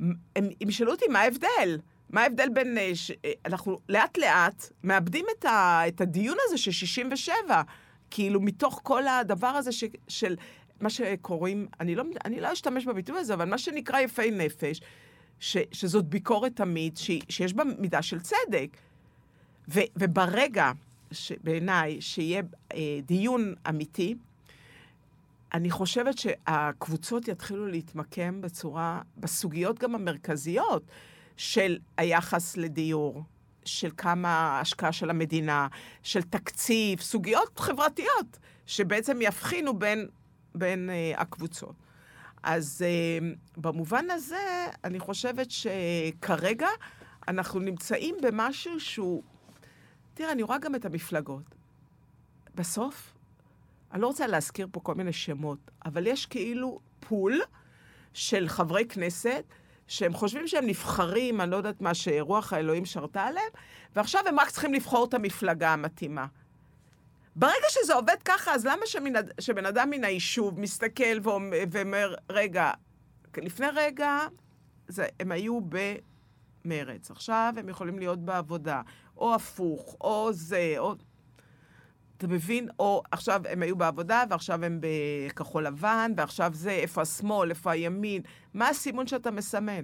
הם, הם ישאלו אותי מה ההבדל. מה ההבדל בין... אה, ש... אה, אנחנו לאט-לאט מאבדים את, ה... את הדיון הזה של 67, כאילו מתוך כל הדבר הזה ש... של מה שקוראים, אני לא, אני לא אשתמש בביטוי הזה, אבל מה שנקרא יפי נפש, ש, שזאת ביקורת תמיד, ש, שיש בה מידה של צדק. ו, וברגע, בעיניי, שיהיה אה, דיון אמיתי, אני חושבת שהקבוצות יתחילו להתמקם בצורה, בסוגיות גם המרכזיות של היחס לדיור, של כמה השקעה של המדינה, של תקציב, סוגיות חברתיות, שבעצם יבחינו בין, בין uh, הקבוצות. אז uh, במובן הזה, אני חושבת שכרגע אנחנו נמצאים במשהו שהוא... תראה, אני רואה גם את המפלגות. בסוף, אני לא רוצה להזכיר פה כל מיני שמות, אבל יש כאילו פול של חברי כנסת שהם חושבים שהם נבחרים, אני לא יודעת מה, שרוח האלוהים שרתה עליהם, ועכשיו הם רק צריכים לבחור את המפלגה המתאימה. ברגע שזה עובד ככה, אז למה שמנד... שבן אדם מן היישוב מסתכל ואומר, רגע, לפני רגע זה, הם היו במרץ, עכשיו הם יכולים להיות בעבודה, או הפוך, או זה, או... אתה מבין? או עכשיו הם היו בעבודה, ועכשיו הם בכחול לבן, ועכשיו זה, איפה השמאל, איפה הימין, מה הסימון שאתה מסמן?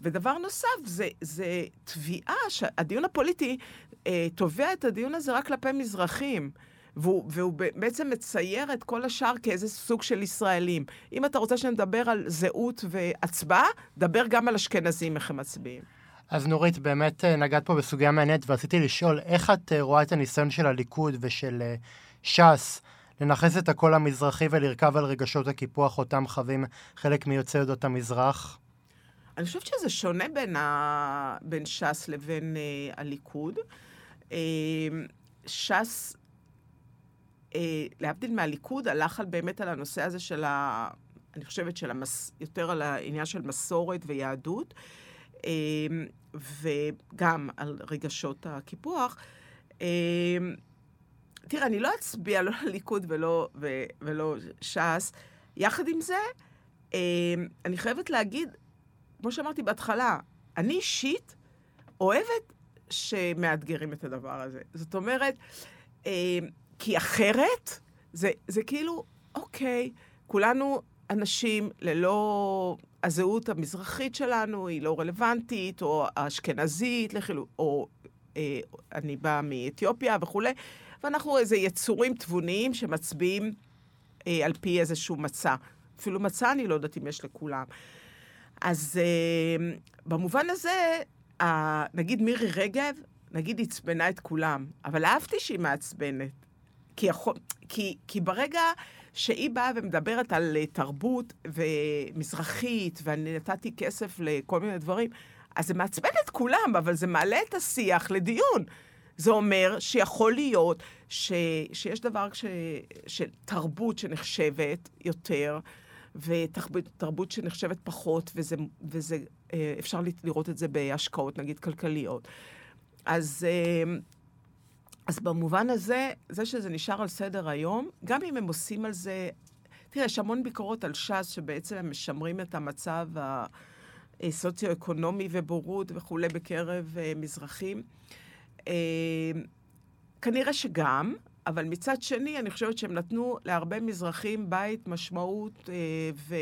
ודבר נוסף, זה, זה תביעה, שהדיון הפוליטי אה, תובע את הדיון הזה רק כלפי מזרחים. והוא, והוא בעצם מצייר את כל השאר כאיזה סוג של ישראלים. אם אתה רוצה שנדבר על זהות והצבעה, דבר גם על אשכנזים, איך הם מצביעים. אז נורית, באמת אה, נגעת פה בסוגיה מעניינת, ורציתי לשאול, איך את אה, רואה את הניסיון של הליכוד ושל אה, ש"ס לנכס את הקול המזרחי ולרכב על רגשות הקיפוח אותם חווים חלק מיוצאי עדות המזרח? אני חושבת שזה שונה בין, ה... בין ש"ס לבין uh, הליכוד. Uh, ש"ס, uh, להבדיל מהליכוד, הלך על באמת על הנושא הזה של ה... אני חושבת של המס... יותר על העניין של מסורת ויהדות. Uh, וגם על רגשות הקיפוח. אמ, תראה, אני לא אצביע לא לליכוד ולא, ולא ש"ס. יחד עם זה, אמ, אני חייבת להגיד, כמו שאמרתי בהתחלה, אני אישית אוהבת שמאתגרים את הדבר הזה. זאת אומרת, אמ, כי אחרת, זה, זה כאילו. אוקיי, כולנו אנשים ללא... הזהות המזרחית שלנו היא לא רלוונטית, או האשכנזית, לחילו, או אה, אני באה מאתיופיה וכולי, ואנחנו איזה יצורים תבוניים שמצביעים אה, על פי איזשהו מצע. אפילו מצע אני לא יודעת אם יש לכולם. אז אה, במובן הזה, אה, נגיד מירי רגב, נגיד עצבנה את כולם, אבל אהבתי שהיא מעצבנת. כי, יכול, כי, כי ברגע שהיא באה ומדברת על אה, תרבות ומזרחית, ואני נתתי כסף לכל מיני דברים, אז זה מעצבן את כולם, אבל זה מעלה את השיח לדיון. זה אומר שיכול להיות ש, שיש דבר ש, של תרבות שנחשבת יותר, ותרבות שנחשבת פחות, וזה, וזה, אה, אפשר לראות את זה בהשקעות, נגיד, כלכליות. אז, אה, אז במובן הזה, זה שזה נשאר על סדר היום, גם אם הם עושים על זה... תראה, יש המון ביקורות על ש"ס, שבעצם הם משמרים את המצב הסוציו-אקונומי ובורות וכולי בקרב uh, מזרחים. Uh, כנראה שגם, אבל מצד שני, אני חושבת שהם נתנו להרבה מזרחים בית, משמעות, uh, ו...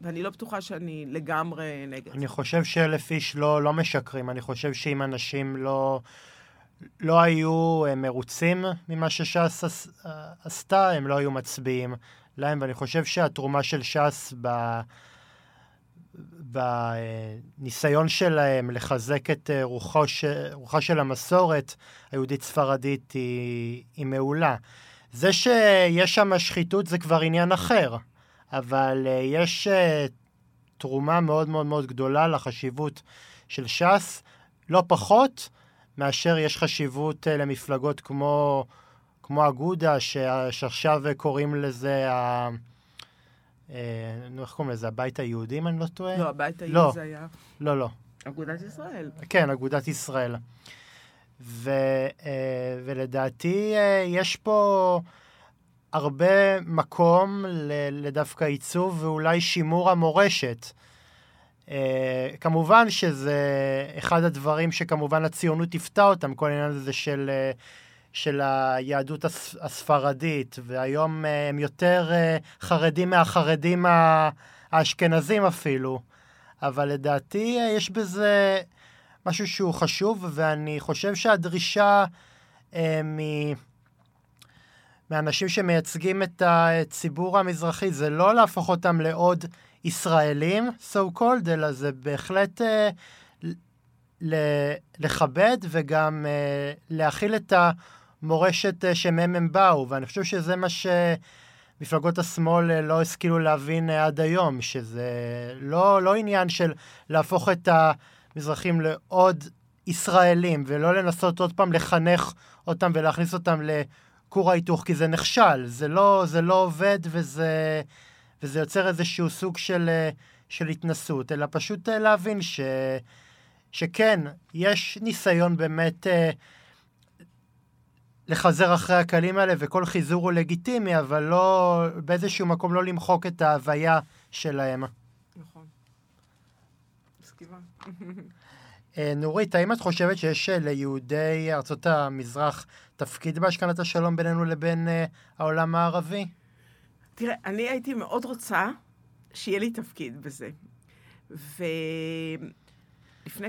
ואני לא בטוחה שאני לגמרי נגד. אני חושב שאלף איש לא, לא משקרים. אני חושב שאם אנשים לא, לא היו אה, מרוצים ממה שש"ס עשתה, הם לא היו מצביעים להם, ואני חושב שהתרומה של ש"ס ב... בניסיון שלהם לחזק את אה, רוחו ש... רוחה של המסורת היהודית-ספרדית היא... היא מעולה. זה שיש שם שחיתות זה כבר עניין אחר. אבל יש תרומה מאוד מאוד מאוד גדולה לחשיבות של ש"ס, לא פחות מאשר יש חשיבות uh, למפלגות כמו, כמו אגודה, שעכשיו קוראים לזה ה... נו, איך קוראים לזה? הבית היהודי, אם אני לא טועה? לא, הבית היהודי לא. זה היה... לא, לא. אגודת ישראל. כן, אגודת ישראל. ו, ולדעתי יש פה... הרבה מקום לדווקא עיצוב ואולי שימור המורשת. Uh, כמובן שזה אחד הדברים שכמובן הציונות תפתע אותם, כל העניין הזה של, uh, של היהדות הס, הספרדית, והיום uh, הם יותר uh, חרדים מהחרדים האשכנזים אפילו, אבל לדעתי uh, יש בזה משהו שהוא חשוב, ואני חושב שהדרישה uh, מ... מאנשים שמייצגים את הציבור המזרחי, זה לא להפוך אותם לעוד ישראלים, so called, אלא זה בהחלט אה, ל- לכבד וגם אה, להכיל את המורשת אה, שמהם הם באו, ואני חושב שזה מה שמפלגות השמאל אה, לא השכילו להבין אה, עד היום, שזה לא, לא עניין של להפוך את המזרחים לעוד ישראלים, ולא לנסות עוד פעם לחנך אותם ולהכניס אותם ל... כור ההיתוך, כי זה נכשל, זה לא, זה לא עובד וזה, וזה יוצר איזשהו סוג של, של התנסות, אלא פשוט אה, להבין ש, שכן, יש ניסיון באמת אה, לחזר אחרי הקלים האלה, וכל חיזור הוא לגיטימי, אבל לא, באיזשהו מקום לא למחוק את ההוויה שלהם. נכון. מסכימה. אה, נורית, האם את חושבת שיש ליהודי ארצות המזרח תפקיד בהשכנת השלום בינינו לבין העולם הערבי? תראה, אני הייתי מאוד רוצה שיהיה לי תפקיד בזה. ולפני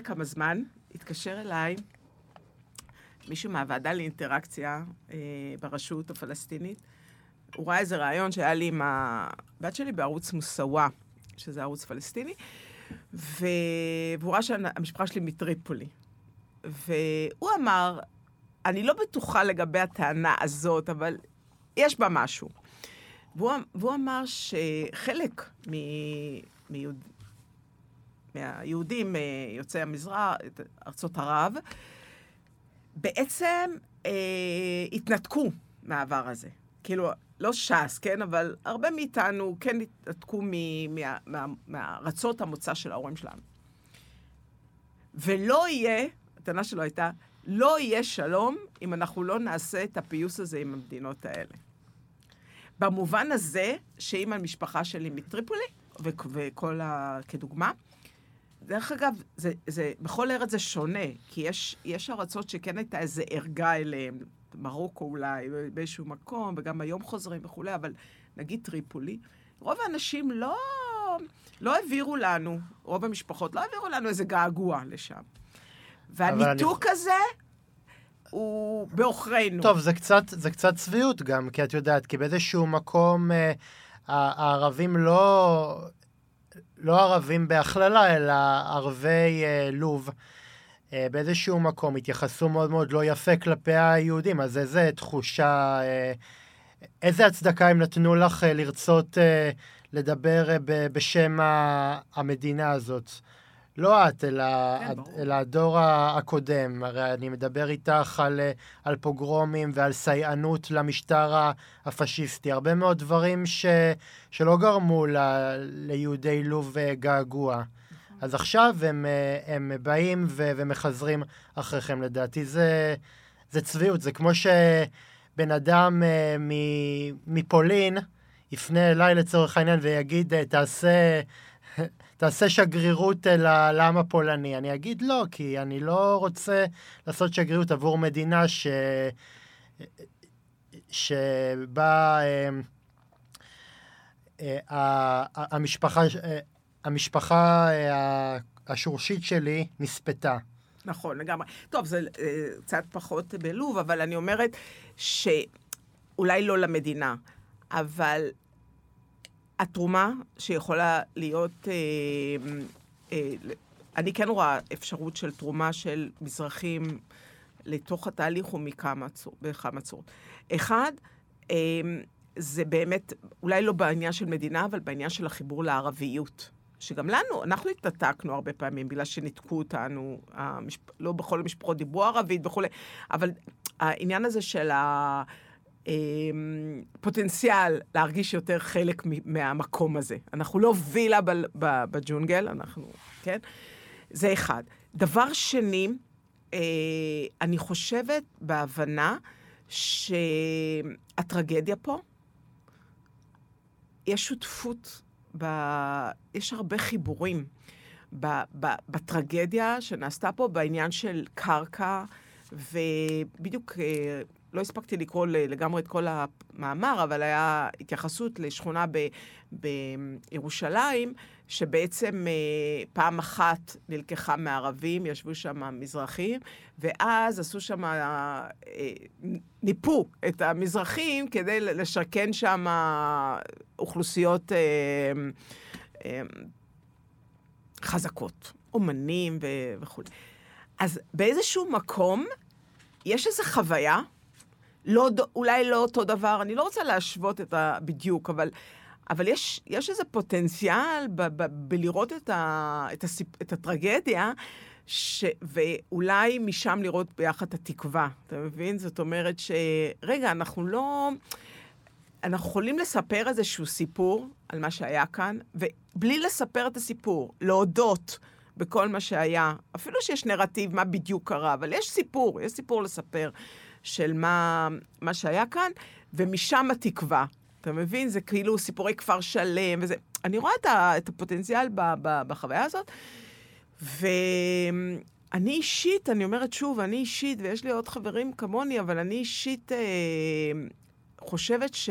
כמה זמן התקשר אליי מישהו מהוועדה לאינטראקציה אה, ברשות הפלסטינית. הוא ראה איזה רעיון שהיה לי עם הבת שלי בערוץ מוסאווה, שזה ערוץ פלסטיני. והוא ראה שהמשפחה שלי מטריפולי. והוא אמר, אני לא בטוחה לגבי הטענה הזאת, אבל יש בה משהו. והוא, והוא אמר שחלק מ, מיהוד, מהיהודים אה, יוצאי המזרח, ארצות ערב, בעצם אה, התנתקו מהעבר הזה. כאילו, לא ש"ס, כן? אבל הרבה מאיתנו כן התנתקו מארצות המוצא של ההורים שלנו. ולא יהיה, הטענה שלו הייתה, לא יהיה שלום אם אנחנו לא נעשה את הפיוס הזה עם המדינות האלה. במובן הזה, שאם המשפחה שלי מטריפולי, וכל ה... כדוגמה, דרך אגב, זה, זה, בכל ארץ זה שונה, כי יש, יש ארצות שכן הייתה איזו ערגה אליהן, מרוקו אולי, באיזשהו מקום, וגם היום חוזרים וכולי, אבל נגיד טריפולי, רוב האנשים לא, לא העבירו לנו, רוב המשפחות לא העבירו לנו איזה געגוע לשם. והניתוק אני... הזה הוא בעוכרינו. טוב, זה קצת, זה קצת צביעות גם, כי את יודעת, כי באיזשהו מקום אה, הערבים לא, לא ערבים בהכללה, אלא ערבי אה, לוב. אה, באיזשהו מקום התייחסו מאוד מאוד לא יפה כלפי היהודים, אז איזה תחושה, אה, איזה הצדקה הם נתנו לך אה, לרצות לדבר בשם המדינה הזאת? לא את, אלא, כן, אלא הדור הקודם. הרי אני מדבר איתך על, על פוגרומים ועל סייענות למשטר הפשיסטי. הרבה מאוד דברים ש, שלא גרמו ל, ליהודי לוב געגוע. אז עכשיו הם, הם באים ו, ומחזרים אחריכם, לדעתי. זה, זה צביעות, זה כמו שבן אדם אה, מפולין יפנה אליי לצורך העניין ויגיד, אה, תעשה... תעשה שגרירות לעם הפולני. אני אגיד לא, כי אני לא רוצה לעשות שגרירות עבור מדינה ש... שבה אה, אה, המשפחה, אה, המשפחה אה, השורשית שלי נספתה. נכון, לגמרי. טוב, זה אה, קצת פחות בלוב, אבל אני אומרת שאולי לא למדינה, אבל התרומה שיכולה להיות... אה, אה, אני כן רואה אפשרות של תרומה של מזרחים לתוך התהליך הוא מכמה צורות. אחד, אה, זה באמת, אולי לא בעניין של מדינה, אבל בעניין של החיבור לערביות. שגם לנו, אנחנו התנתקנו הרבה פעמים בגלל שניתקו אותנו, המשפ... לא בכל המשפחות דיברו ערבית וכולי, אבל העניין הזה של הפוטנציאל אמ, להרגיש יותר חלק מהמקום הזה. אנחנו לא וילה בג'ונגל, אנחנו, כן? זה אחד. דבר שני, אה, אני חושבת בהבנה שהטרגדיה פה, יש שותפות ב... יש הרבה חיבורים ב... ב... בטרגדיה שנעשתה פה בעניין של קרקע, ובדיוק אה, לא הספקתי לקרוא לגמרי את כל המאמר, אבל היה התייחסות לשכונה ב... בירושלים, שבעצם אה, פעם אחת נלקחה מערבים, ישבו שם מזרחים, ואז עשו שם, אה, ניפו את המזרחים כדי לשכן שם אוכלוסיות אה, חזקות, אומנים וכו'. אז באיזשהו מקום יש איזו חוויה, לא, אולי לא אותו דבר, אני לא רוצה להשוות את ה... בדיוק, אבל אבל יש, יש איזה פוטנציאל ב, ב, בלראות את, ה, את, הסיפ, את הטרגדיה, ש, ואולי משם לראות ביחד את התקווה, אתה מבין? זאת אומרת שרגע, אנחנו לא... אנחנו יכולים לספר איזשהו סיפור על מה שהיה כאן, ובלי לספר את הסיפור, להודות בכל מה שהיה, אפילו שיש נרטיב מה בדיוק קרה, אבל יש סיפור, יש סיפור לספר של מה, מה שהיה כאן, ומשם התקווה. אתה מבין? זה כאילו סיפורי כפר שלם וזה. אני רואה את, ה, את הפוטנציאל ב, ב, בחוויה הזאת, ואני אישית, אני אומרת שוב, אני אישית, ויש לי עוד חברים כמוני, אבל אני אישית אה, חושבת ש...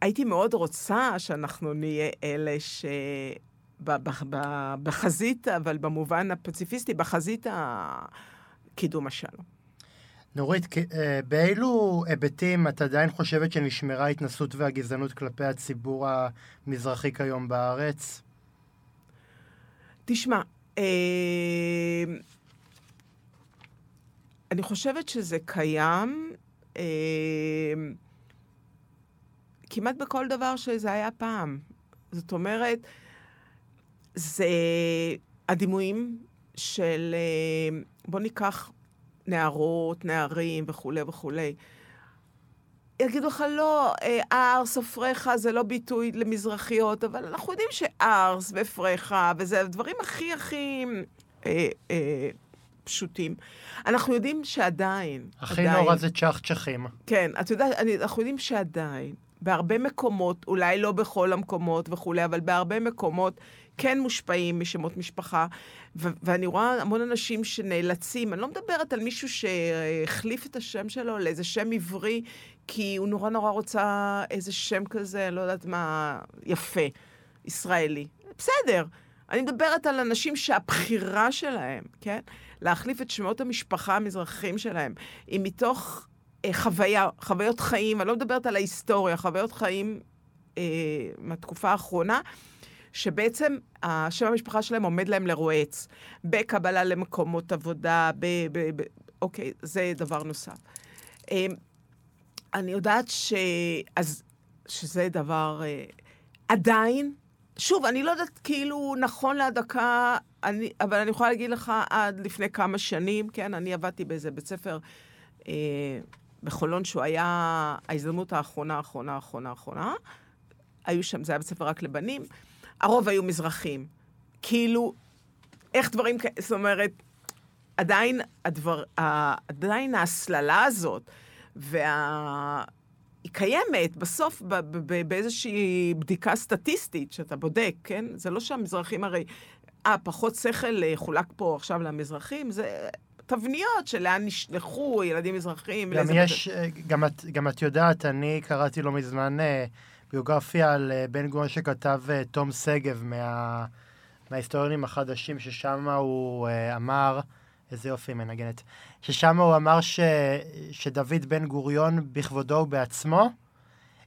הייתי מאוד רוצה שאנחנו נהיה אלה ש... בחזית, אבל במובן הפציפיסטי, בחזית קידום השלום. נורית, אה, באילו היבטים את עדיין חושבת שנשמרה ההתנסות והגזענות כלפי הציבור המזרחי כיום בארץ? תשמע, אה, אני חושבת שזה קיים אה, כמעט בכל דבר שזה היה פעם. זאת אומרת, זה הדימויים של, בוא ניקח נערות, נערים וכולי וכולי. יגידו לך, לא, אה, ארס או פרחה זה לא ביטוי למזרחיות, אבל אנחנו יודעים שארס ופרחה, וזה הדברים הכי הכי אה, אה, פשוטים. אנחנו יודעים שעדיין... הכי עדיין, נורא זה צ'חצ'חים. כן, את יודעת, אנחנו יודעים שעדיין, בהרבה מקומות, אולי לא בכל המקומות וכולי, אבל בהרבה מקומות כן מושפעים משמות משפחה, ו- ואני רואה המון אנשים שנאלצים, אני לא מדברת על מישהו שהחליף את השם שלו לאיזה שם עברי, כי הוא נורא נורא רוצה איזה שם כזה, לא יודעת מה, יפה, ישראלי. בסדר. אני מדברת על אנשים שהבחירה שלהם, כן? להחליף את שמות המשפחה המזרחיים שלהם, היא מתוך חוויה, חוויות חיים, אני לא מדברת על ההיסטוריה, חוויות חיים אה, מהתקופה האחרונה, שבעצם השם המשפחה שלהם עומד להם לרועץ, בקבלה למקומות עבודה, ב... ב, ב אוקיי, זה דבר נוסף. אה, אני יודעת ש... אז, שזה דבר... אה, עדיין, שוב, אני לא יודעת כאילו נכון להדקה, אני, אבל אני יכולה להגיד לך, עד לפני כמה שנים, כן, אני עבדתי באיזה בית ספר אה, בחולון, שהוא היה ההזדמנות האחרונה, האחרונה, האחרונה, האחרונה. היו שם, זה היה בית ספר רק לבנים. הרוב היו מזרחים. כאילו, איך דברים כאלה, זאת אומרת, עדיין הדבר, עדיין ההסללה הזאת, וה... היא קיימת בסוף באיזושהי בדיקה סטטיסטית שאתה בודק, כן? זה לא שהמזרחים הרי... אה, פחות שכל אה, חולק פה עכשיו למזרחים, זה תבניות של לאן נשלחו ילדים מזרחים. גם יש. אה, גם, את, גם את יודעת, אני קראתי לא מזמן אה, ביוגרפיה על בן גוריון שכתב תום שגב מה, מההיסטוריונים החדשים, ששם הוא אמר, איזה יופי מנגנת, ששם הוא אמר ש, שדוד בן גוריון בכבודו ובעצמו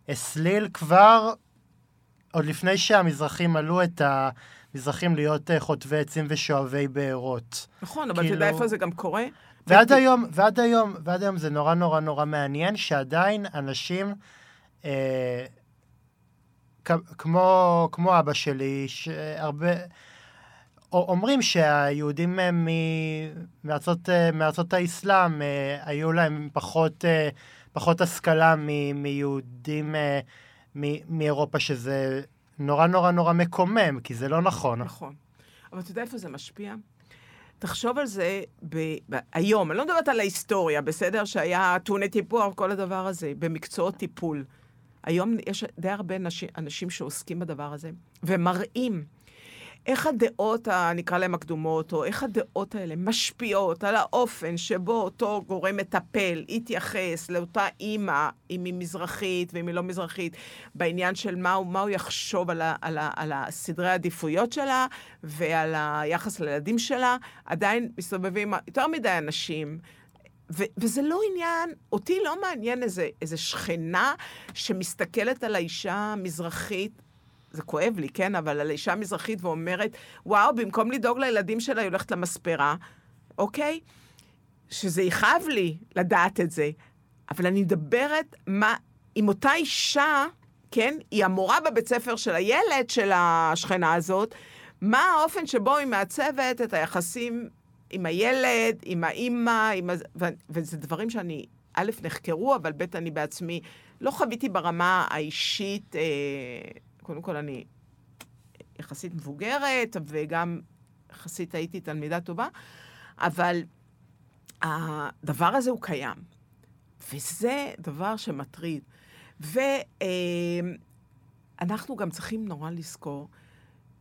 הסליל כבר, עוד לפני שהמזרחים עלו את המזרחים להיות אה, חוטבי עצים ושואבי בארות. נכון, אבל כאילו... אתה יודע איפה זה גם קורה? ועד היום, ועד היום, ועד היום זה נורא נורא נורא מעניין שעדיין אנשים, אה, כמו, כמו אבא שלי, שהרבה... אומרים שהיהודים מארצות, מארצות האסלאם אה, היו להם פחות, אה, פחות השכלה מיהודים אה, מאירופה, שזה נורא נורא נורא מקומם, כי זה לא נכון. נכון. אבל אתה יודע איפה זה משפיע? תחשוב על זה ב... ב... היום, אני לא מדברת על ההיסטוריה, בסדר? שהיה טעוני טיפוח, כל הדבר הזה, במקצועות טיפול. היום יש די הרבה אנשים, אנשים שעוסקים בדבר הזה, ומראים איך הדעות, נקרא להן הקדומות, או איך הדעות האלה משפיעות על האופן שבו אותו גורם מטפל יתייחס לאותה אימא, אם היא מזרחית ואם היא לא מזרחית, בעניין של מה הוא, מה הוא יחשוב על, ה, על, ה, על הסדרי העדיפויות שלה ועל היחס לילדים שלה, עדיין מסתובבים יותר מדי אנשים. ו- וזה לא עניין, אותי לא מעניין איזה, איזה שכנה שמסתכלת על האישה המזרחית זה כואב לי, כן? אבל על אישה מזרחית ואומרת, וואו, במקום לדאוג לילדים שלה, היא הולכת למספרה, אוקיי? שזה יכאב לי לדעת את זה. אבל אני מדברת מה, עם אותה אישה, כן? היא המורה בבית ספר של הילד של השכנה הזאת, מה האופן שבו היא מעצבת את היחסים עם הילד, עם האימא, עם... ו... וזה דברים שאני, א', נחקרו, אבל ב', אני בעצמי לא חוויתי ברמה האישית אה, קודם כל, אני יחסית מבוגרת, וגם יחסית הייתי תלמידה טובה, אבל הדבר הזה הוא קיים, וזה דבר שמטריד. ואנחנו גם צריכים נורא לזכור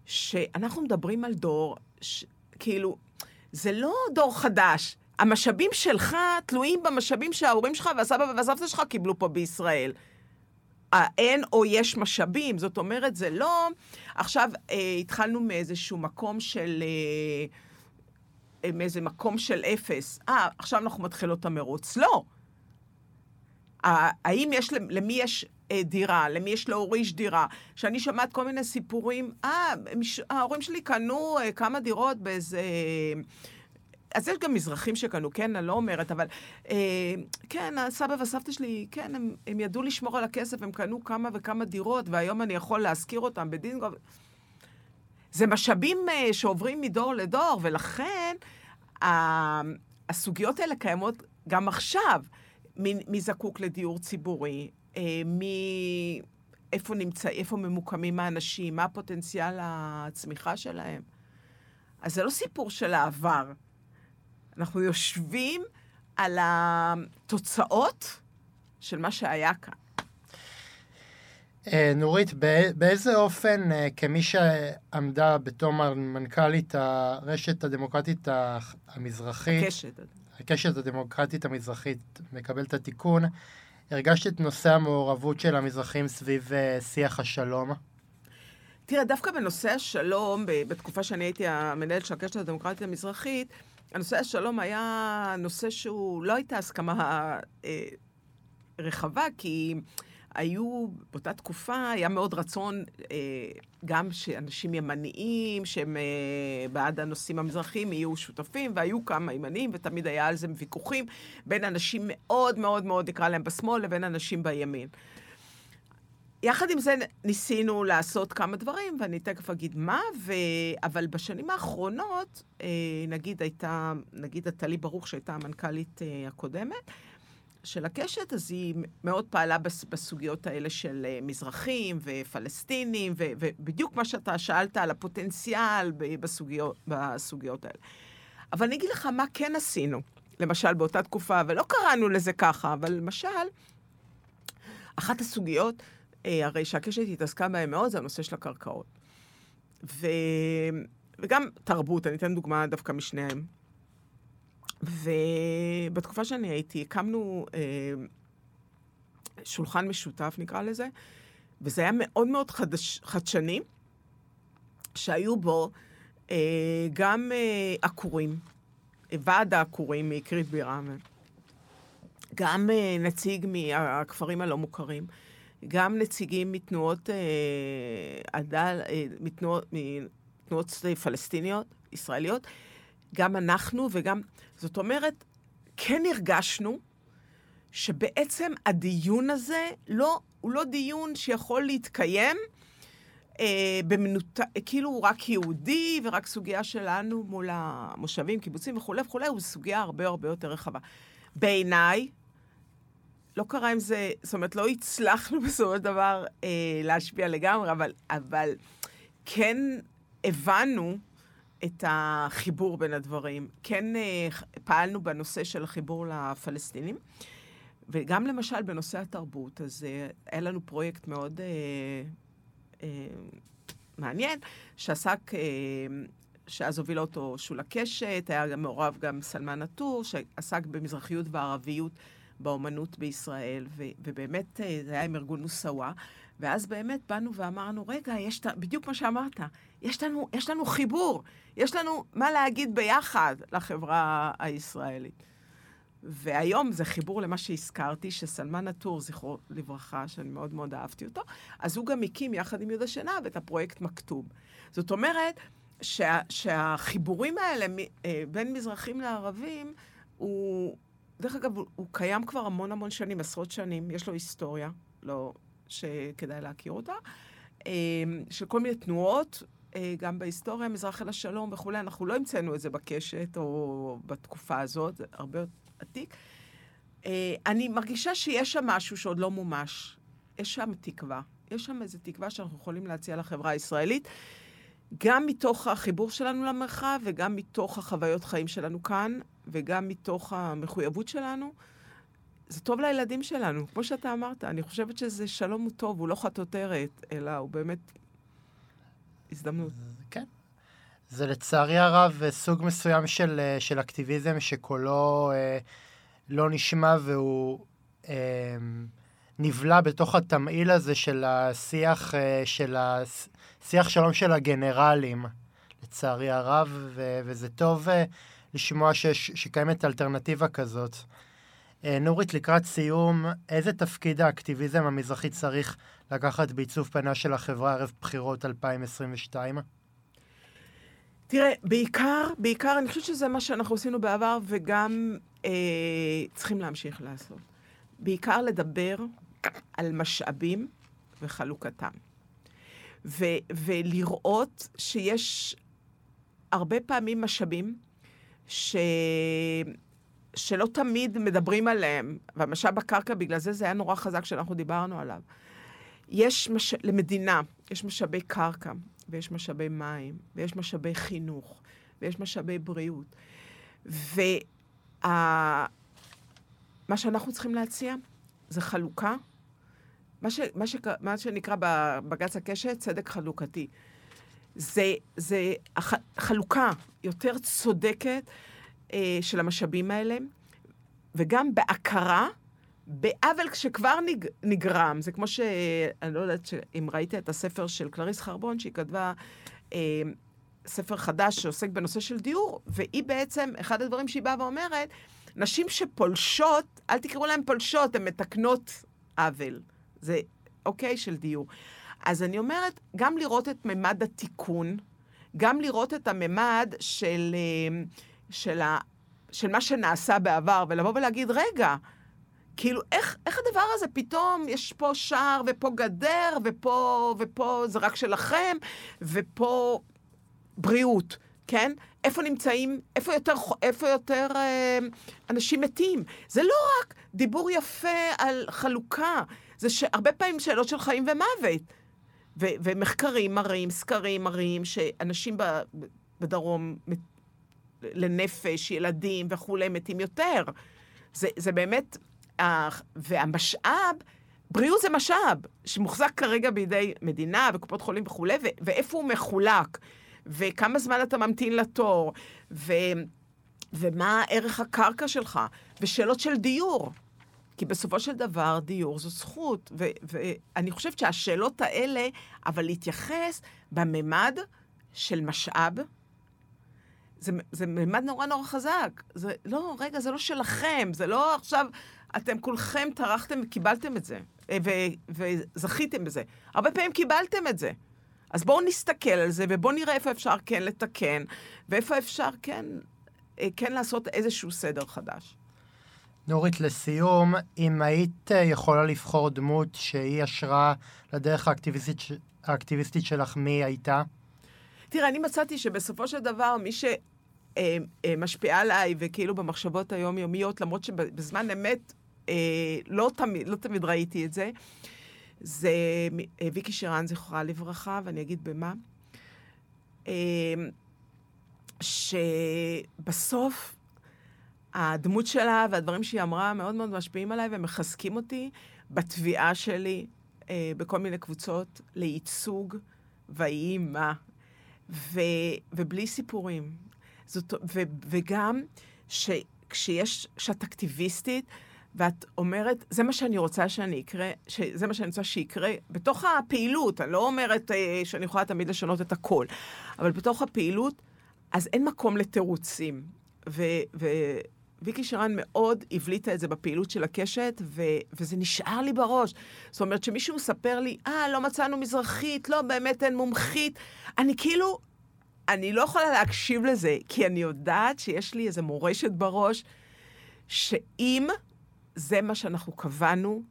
שאנחנו מדברים על דור, ש... כאילו, זה לא דור חדש. המשאבים שלך תלויים במשאבים שההורים שלך והסבא והסבתא שלך קיבלו פה בישראל. אין או יש משאבים. זאת אומרת, זה לא... עכשיו אה, התחלנו מאיזשהו מקום של... אה, אה, מאיזה מקום של אפס. אה, עכשיו אנחנו מתחילות את המרוץ. לא. האם יש, למי יש אה, דירה, למי יש להוריש דירה? שאני שומעת כל מיני סיפורים, אה, ההורים שלי קנו אה, כמה דירות באיזה... אז יש גם מזרחים שקנו, כן, אני לא אומרת, אבל אה, כן, הסבא והסבתא שלי, כן, הם, הם ידעו לשמור על הכסף, הם קנו כמה וכמה דירות, והיום אני יכול להשכיר אותם בדינגו. זה משאבים אה, שעוברים מדור לדור, ולכן אה, הסוגיות האלה קיימות גם עכשיו. מי, מי זקוק לדיור ציבורי? אה, מי... איפה נמצא, איפה ממוקמים האנשים? מה הפוטנציאל הצמיחה שלהם? אז זה לא סיפור של העבר. אנחנו יושבים על התוצאות של מה שהיה כאן. אה, נורית, באיזה אופן, אה, כמי שעמדה בתור מנכ"לית הרשת הדמוקרטית המזרחית, הקשת. הקשת הדמוקרטית המזרחית, מקבלת התיקון, הרגשת את נושא המעורבות של המזרחים סביב אה, שיח השלום? תראה, דווקא בנושא השלום, בתקופה שאני הייתי המנהלת של הקשת הדמוקרטית המזרחית, הנושא השלום היה נושא שהוא, לא הייתה הסכמה אה, רחבה, כי היו, באותה תקופה היה מאוד רצון אה, גם שאנשים ימניים, שהם אה, בעד הנושאים המזרחיים, יהיו שותפים, והיו כמה ימניים, ותמיד היה על זה ויכוחים בין אנשים מאוד מאוד מאוד, נקרא להם בשמאל, לבין אנשים בימין. יחד עם זה ניסינו לעשות כמה דברים, ואני תכף אגיד מה, ו... אבל בשנים האחרונות, אה, נגיד הייתה, נגיד עטלי ברוך, שהייתה המנכ"לית אה, הקודמת, של הקשת, אז היא מאוד פעלה בסוגיות האלה של אה, מזרחים ופלסטינים, ו, ובדיוק מה שאתה שאלת על הפוטנציאל בסוגיות, בסוגיות האלה. אבל אני אגיד לך מה כן עשינו, למשל באותה תקופה, ולא קראנו לזה ככה, אבל למשל, אחת הסוגיות, הרי שהקשת התעסקה בהן מאוד, זה הנושא של הקרקעות. ו... וגם תרבות, אני אתן דוגמה דווקא משניהם. ובתקופה שאני הייתי, הקמנו אה, שולחן משותף, נקרא לזה, וזה היה מאוד מאוד חדש, חדשני, שהיו בו אה, גם אה, עקורים, אה, ועד העקורים מכרית בירם, גם אה, נציג מהכפרים הלא מוכרים, גם נציגים מתנועות אה, עדל, אה, מתנועות, מתנועות פלסטיניות, ישראליות, גם אנחנו וגם... זאת אומרת, כן הרגשנו שבעצם הדיון הזה לא, הוא לא דיון שיכול להתקיים אה, במנותק, כאילו הוא רק יהודי ורק סוגיה שלנו מול המושבים, קיבוצים וכולי וכולי, הוא סוגיה הרבה הרבה יותר רחבה. בעיניי, לא קרה עם זה, זאת אומרת, לא הצלחנו בסופו של דבר אה, להשפיע לגמרי, אבל, אבל כן הבנו את החיבור בין הדברים. כן אה, פעלנו בנושא של החיבור לפלסטינים, וגם למשל בנושא התרבות, אז אה, היה לנו פרויקט מאוד אה, אה, מעניין, שעסק, אה, שאז הובילה אותו שולה קשת, היה גם מעורב גם סלמן עטור, שעסק במזרחיות וערביות באומנות בישראל, ו, ובאמת אה, זה היה עם ארגון מוסאווה. ואז באמת באנו ואמרנו, רגע, יש, בדיוק מה שאמרת, יש לנו, יש לנו חיבור, יש לנו מה להגיד ביחד לחברה הישראלית. והיום זה חיבור למה שהזכרתי, שסלמן עטור, זכרו לברכה, שאני מאוד מאוד אהבתי אותו, אז הוא גם הקים יחד עם יהודה שנהב את הפרויקט מכתוב. זאת אומרת, שה, שהחיבורים האלה אה, בין מזרחים לערבים, הוא, דרך אגב, הוא, הוא קיים כבר המון המון שנים, עשרות שנים, יש לו היסטוריה, לא, שכדאי להכיר אותה, אה, של כל מיני תנועות, אה, גם בהיסטוריה, מזרח אל השלום וכולי, אנחנו לא המצאנו את זה בקשת או בתקופה הזאת, זה הרבה יותר עתיק. אה, אני מרגישה שיש שם משהו שעוד לא מומש. יש שם תקווה. יש שם איזו תקווה שאנחנו יכולים להציע לחברה הישראלית, גם מתוך החיבור שלנו למרחב וגם מתוך החוויות חיים שלנו כאן, וגם מתוך המחויבות שלנו. זה טוב לילדים שלנו, כמו שאתה אמרת. אני חושבת שזה שלום הוא טוב, הוא לא חטוטרת, אלא הוא באמת הזדמנות. כן. זה לצערי הרב סוג מסוים של, של אקטיביזם שקולו אה, לא נשמע והוא אה, נבלע בתוך התמהיל הזה של השיח, אה, של השיח שלום של הגנרלים, לצערי הרב, ו, וזה טוב אה, לשמוע שיש, שקיימת אלטרנטיבה כזאת. אה, נורית, לקראת סיום, איזה תפקיד האקטיביזם המזרחי צריך לקחת בעיצוב פניה של החברה ערב בחירות 2022? תראה, בעיקר, בעיקר, אני חושבת שזה מה שאנחנו עשינו בעבר וגם אה, צריכים להמשיך לעשות. בעיקר לדבר על משאבים וחלוקתם. ו, ולראות שיש הרבה פעמים משאבים ש... שלא תמיד מדברים עליהם, והמשאב הקרקע, בגלל זה זה היה נורא חזק שאנחנו דיברנו עליו. יש, מש... למדינה, יש משאבי קרקע, ויש משאבי מים, ויש משאבי חינוך, ויש משאבי בריאות. ומה שאנחנו צריכים להציע זה חלוקה מה, ש, מה, ש, מה שנקרא בבג"ץ הקשת צדק חלוקתי. זה, זה הח, חלוקה יותר צודקת אה, של המשאבים האלה, וגם בהכרה בעוול שכבר נג, נגרם. זה כמו ש... אני לא יודעת אם ראית את הספר של קלריס חרבון, שהיא כתבה אה, ספר חדש שעוסק בנושא של דיור, והיא בעצם, אחד הדברים שהיא באה ואומרת, נשים שפולשות, אל תקראו להן פולשות, הן מתקנות עוול. זה אוקיי של דיור. אז אני אומרת, גם לראות את ממד התיקון, גם לראות את הממד של, אה, של, ה, של מה שנעשה בעבר, ולבוא ולהגיד, רגע, כאילו, איך, איך הדבר הזה פתאום, יש פה שער ופה גדר, ופה, ופה זה רק שלכם, ופה בריאות, כן? איפה נמצאים, איפה יותר, איפה יותר אה, אנשים מתים. זה לא רק דיבור יפה על חלוקה, זה הרבה פעמים שאלות של חיים ומוות. ו- ומחקרים מראים, סקרים מראים, שאנשים ב- בדרום לנפש, ילדים וכולי, מתים יותר. זה, זה באמת, והמשאב, בריאות זה משאב שמוחזק כרגע בידי מדינה וקופות חולים וכולי, ו- ואיפה הוא מחולק, וכמה זמן אתה ממתין לתור, ו- ומה ערך הקרקע שלך, ושאלות של דיור. כי בסופו של דבר דיור זו זכות, ואני חושבת שהשאלות האלה, אבל להתייחס בממד של משאב, זה, זה ממד נורא נורא חזק. זה לא, רגע, זה לא שלכם, זה לא עכשיו, אתם כולכם טרחתם וקיבלתם את זה, ו- וזכיתם בזה. הרבה פעמים קיבלתם את זה. אז בואו נסתכל על זה, ובואו נראה איפה אפשר כן לתקן, ואיפה אפשר כן, אה, כן לעשות איזשהו סדר חדש. נורית, לסיום, אם היית אה, יכולה לבחור דמות שהיא השראה לדרך האקטיביסטית, האקטיביסטית שלך, מי הייתה? תראה, אני מצאתי שבסופו של דבר, מי שמשפיעה אה, אה, עליי, וכאילו במחשבות היומיומיות, למרות שבזמן אמת לא, תמיד, לא תמיד ראיתי את זה, זה ויקי שירן, זכרה לברכה, ואני אגיד במה. שבסוף הדמות שלה והדברים שהיא אמרה מאוד מאוד משפיעים עליי ומחזקים אותי בתביעה שלי אה, בכל מיני קבוצות לייצוג ויהי מה. ו, ובלי סיפורים. זאת, ו, וגם שכשיש, כשאת אקטיביסטית, ואת אומרת, זה מה שאני רוצה שאני אקרה, זה מה שאני רוצה שיקרה, בתוך הפעילות, אני לא אומרת אה, שאני יכולה תמיד לשנות את הכל, אבל בתוך הפעילות, אז אין מקום לתירוצים. ו, ו, ויקי שרן מאוד הבליטה את זה בפעילות של הקשת, ו, וזה נשאר לי בראש. זאת אומרת, שמישהו מספר לי, אה, לא מצאנו מזרחית, לא, באמת אין מומחית, אני כאילו, אני לא יכולה להקשיב לזה, כי אני יודעת שיש לי איזו מורשת בראש, שאם זה מה שאנחנו קבענו,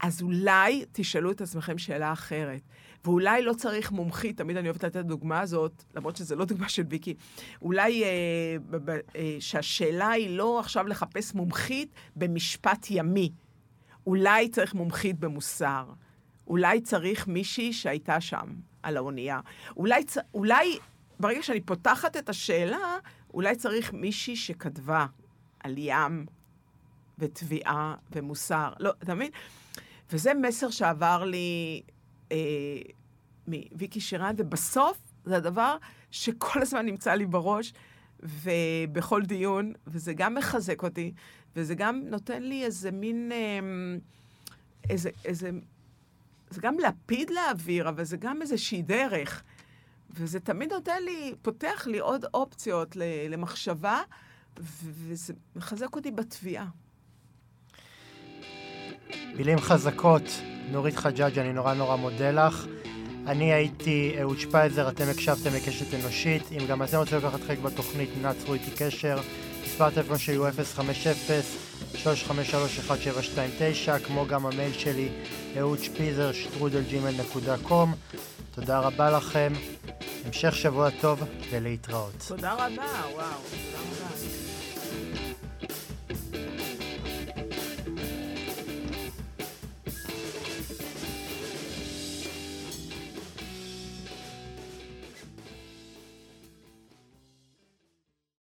אז אולי תשאלו את עצמכם שאלה אחרת. ואולי לא צריך מומחית, תמיד אני אוהבת לתת את הדוגמה הזאת, למרות שזו לא דוגמה של ויקי, אולי אה, ב- אה, שהשאלה היא לא עכשיו לחפש מומחית במשפט ימי. אולי צריך מומחית במוסר. אולי צריך מישהי שהייתה שם, על האונייה. אולי, אולי ברגע שאני פותחת את השאלה, אולי צריך מישהי שכתבה על ים ותביעה ומוסר. לא, אתה מבין? וזה מסר שעבר לי אה, מוויקי שירן, ובסוף זה הדבר שכל הזמן נמצא לי בראש, ובכל דיון, וזה גם מחזק אותי, וזה גם נותן לי איזה מין... אה, איזה, איזה... זה גם לפיד לאוויר, אבל זה גם איזושהי דרך. וזה תמיד נותן לי, פותח לי עוד אופציות למחשבה, וזה מחזק אותי בתביעה. מילים חזקות, נורית חג'אג', אני נורא נורא מודה לך. אני הייתי אהוד שפייזר, אתם הקשבתם לקשת אנושית. אם גם אתם רוצים לקחת חלק בתוכנית, נא צרו איתי קשר. מספר הטלפון שלי הוא 050-353-1729, כמו גם המייל שלי, אהוד שפיזר, קום. תודה רבה לכם, המשך שבוע טוב ולהתראות. תודה רבה, וואו, תודה רבה.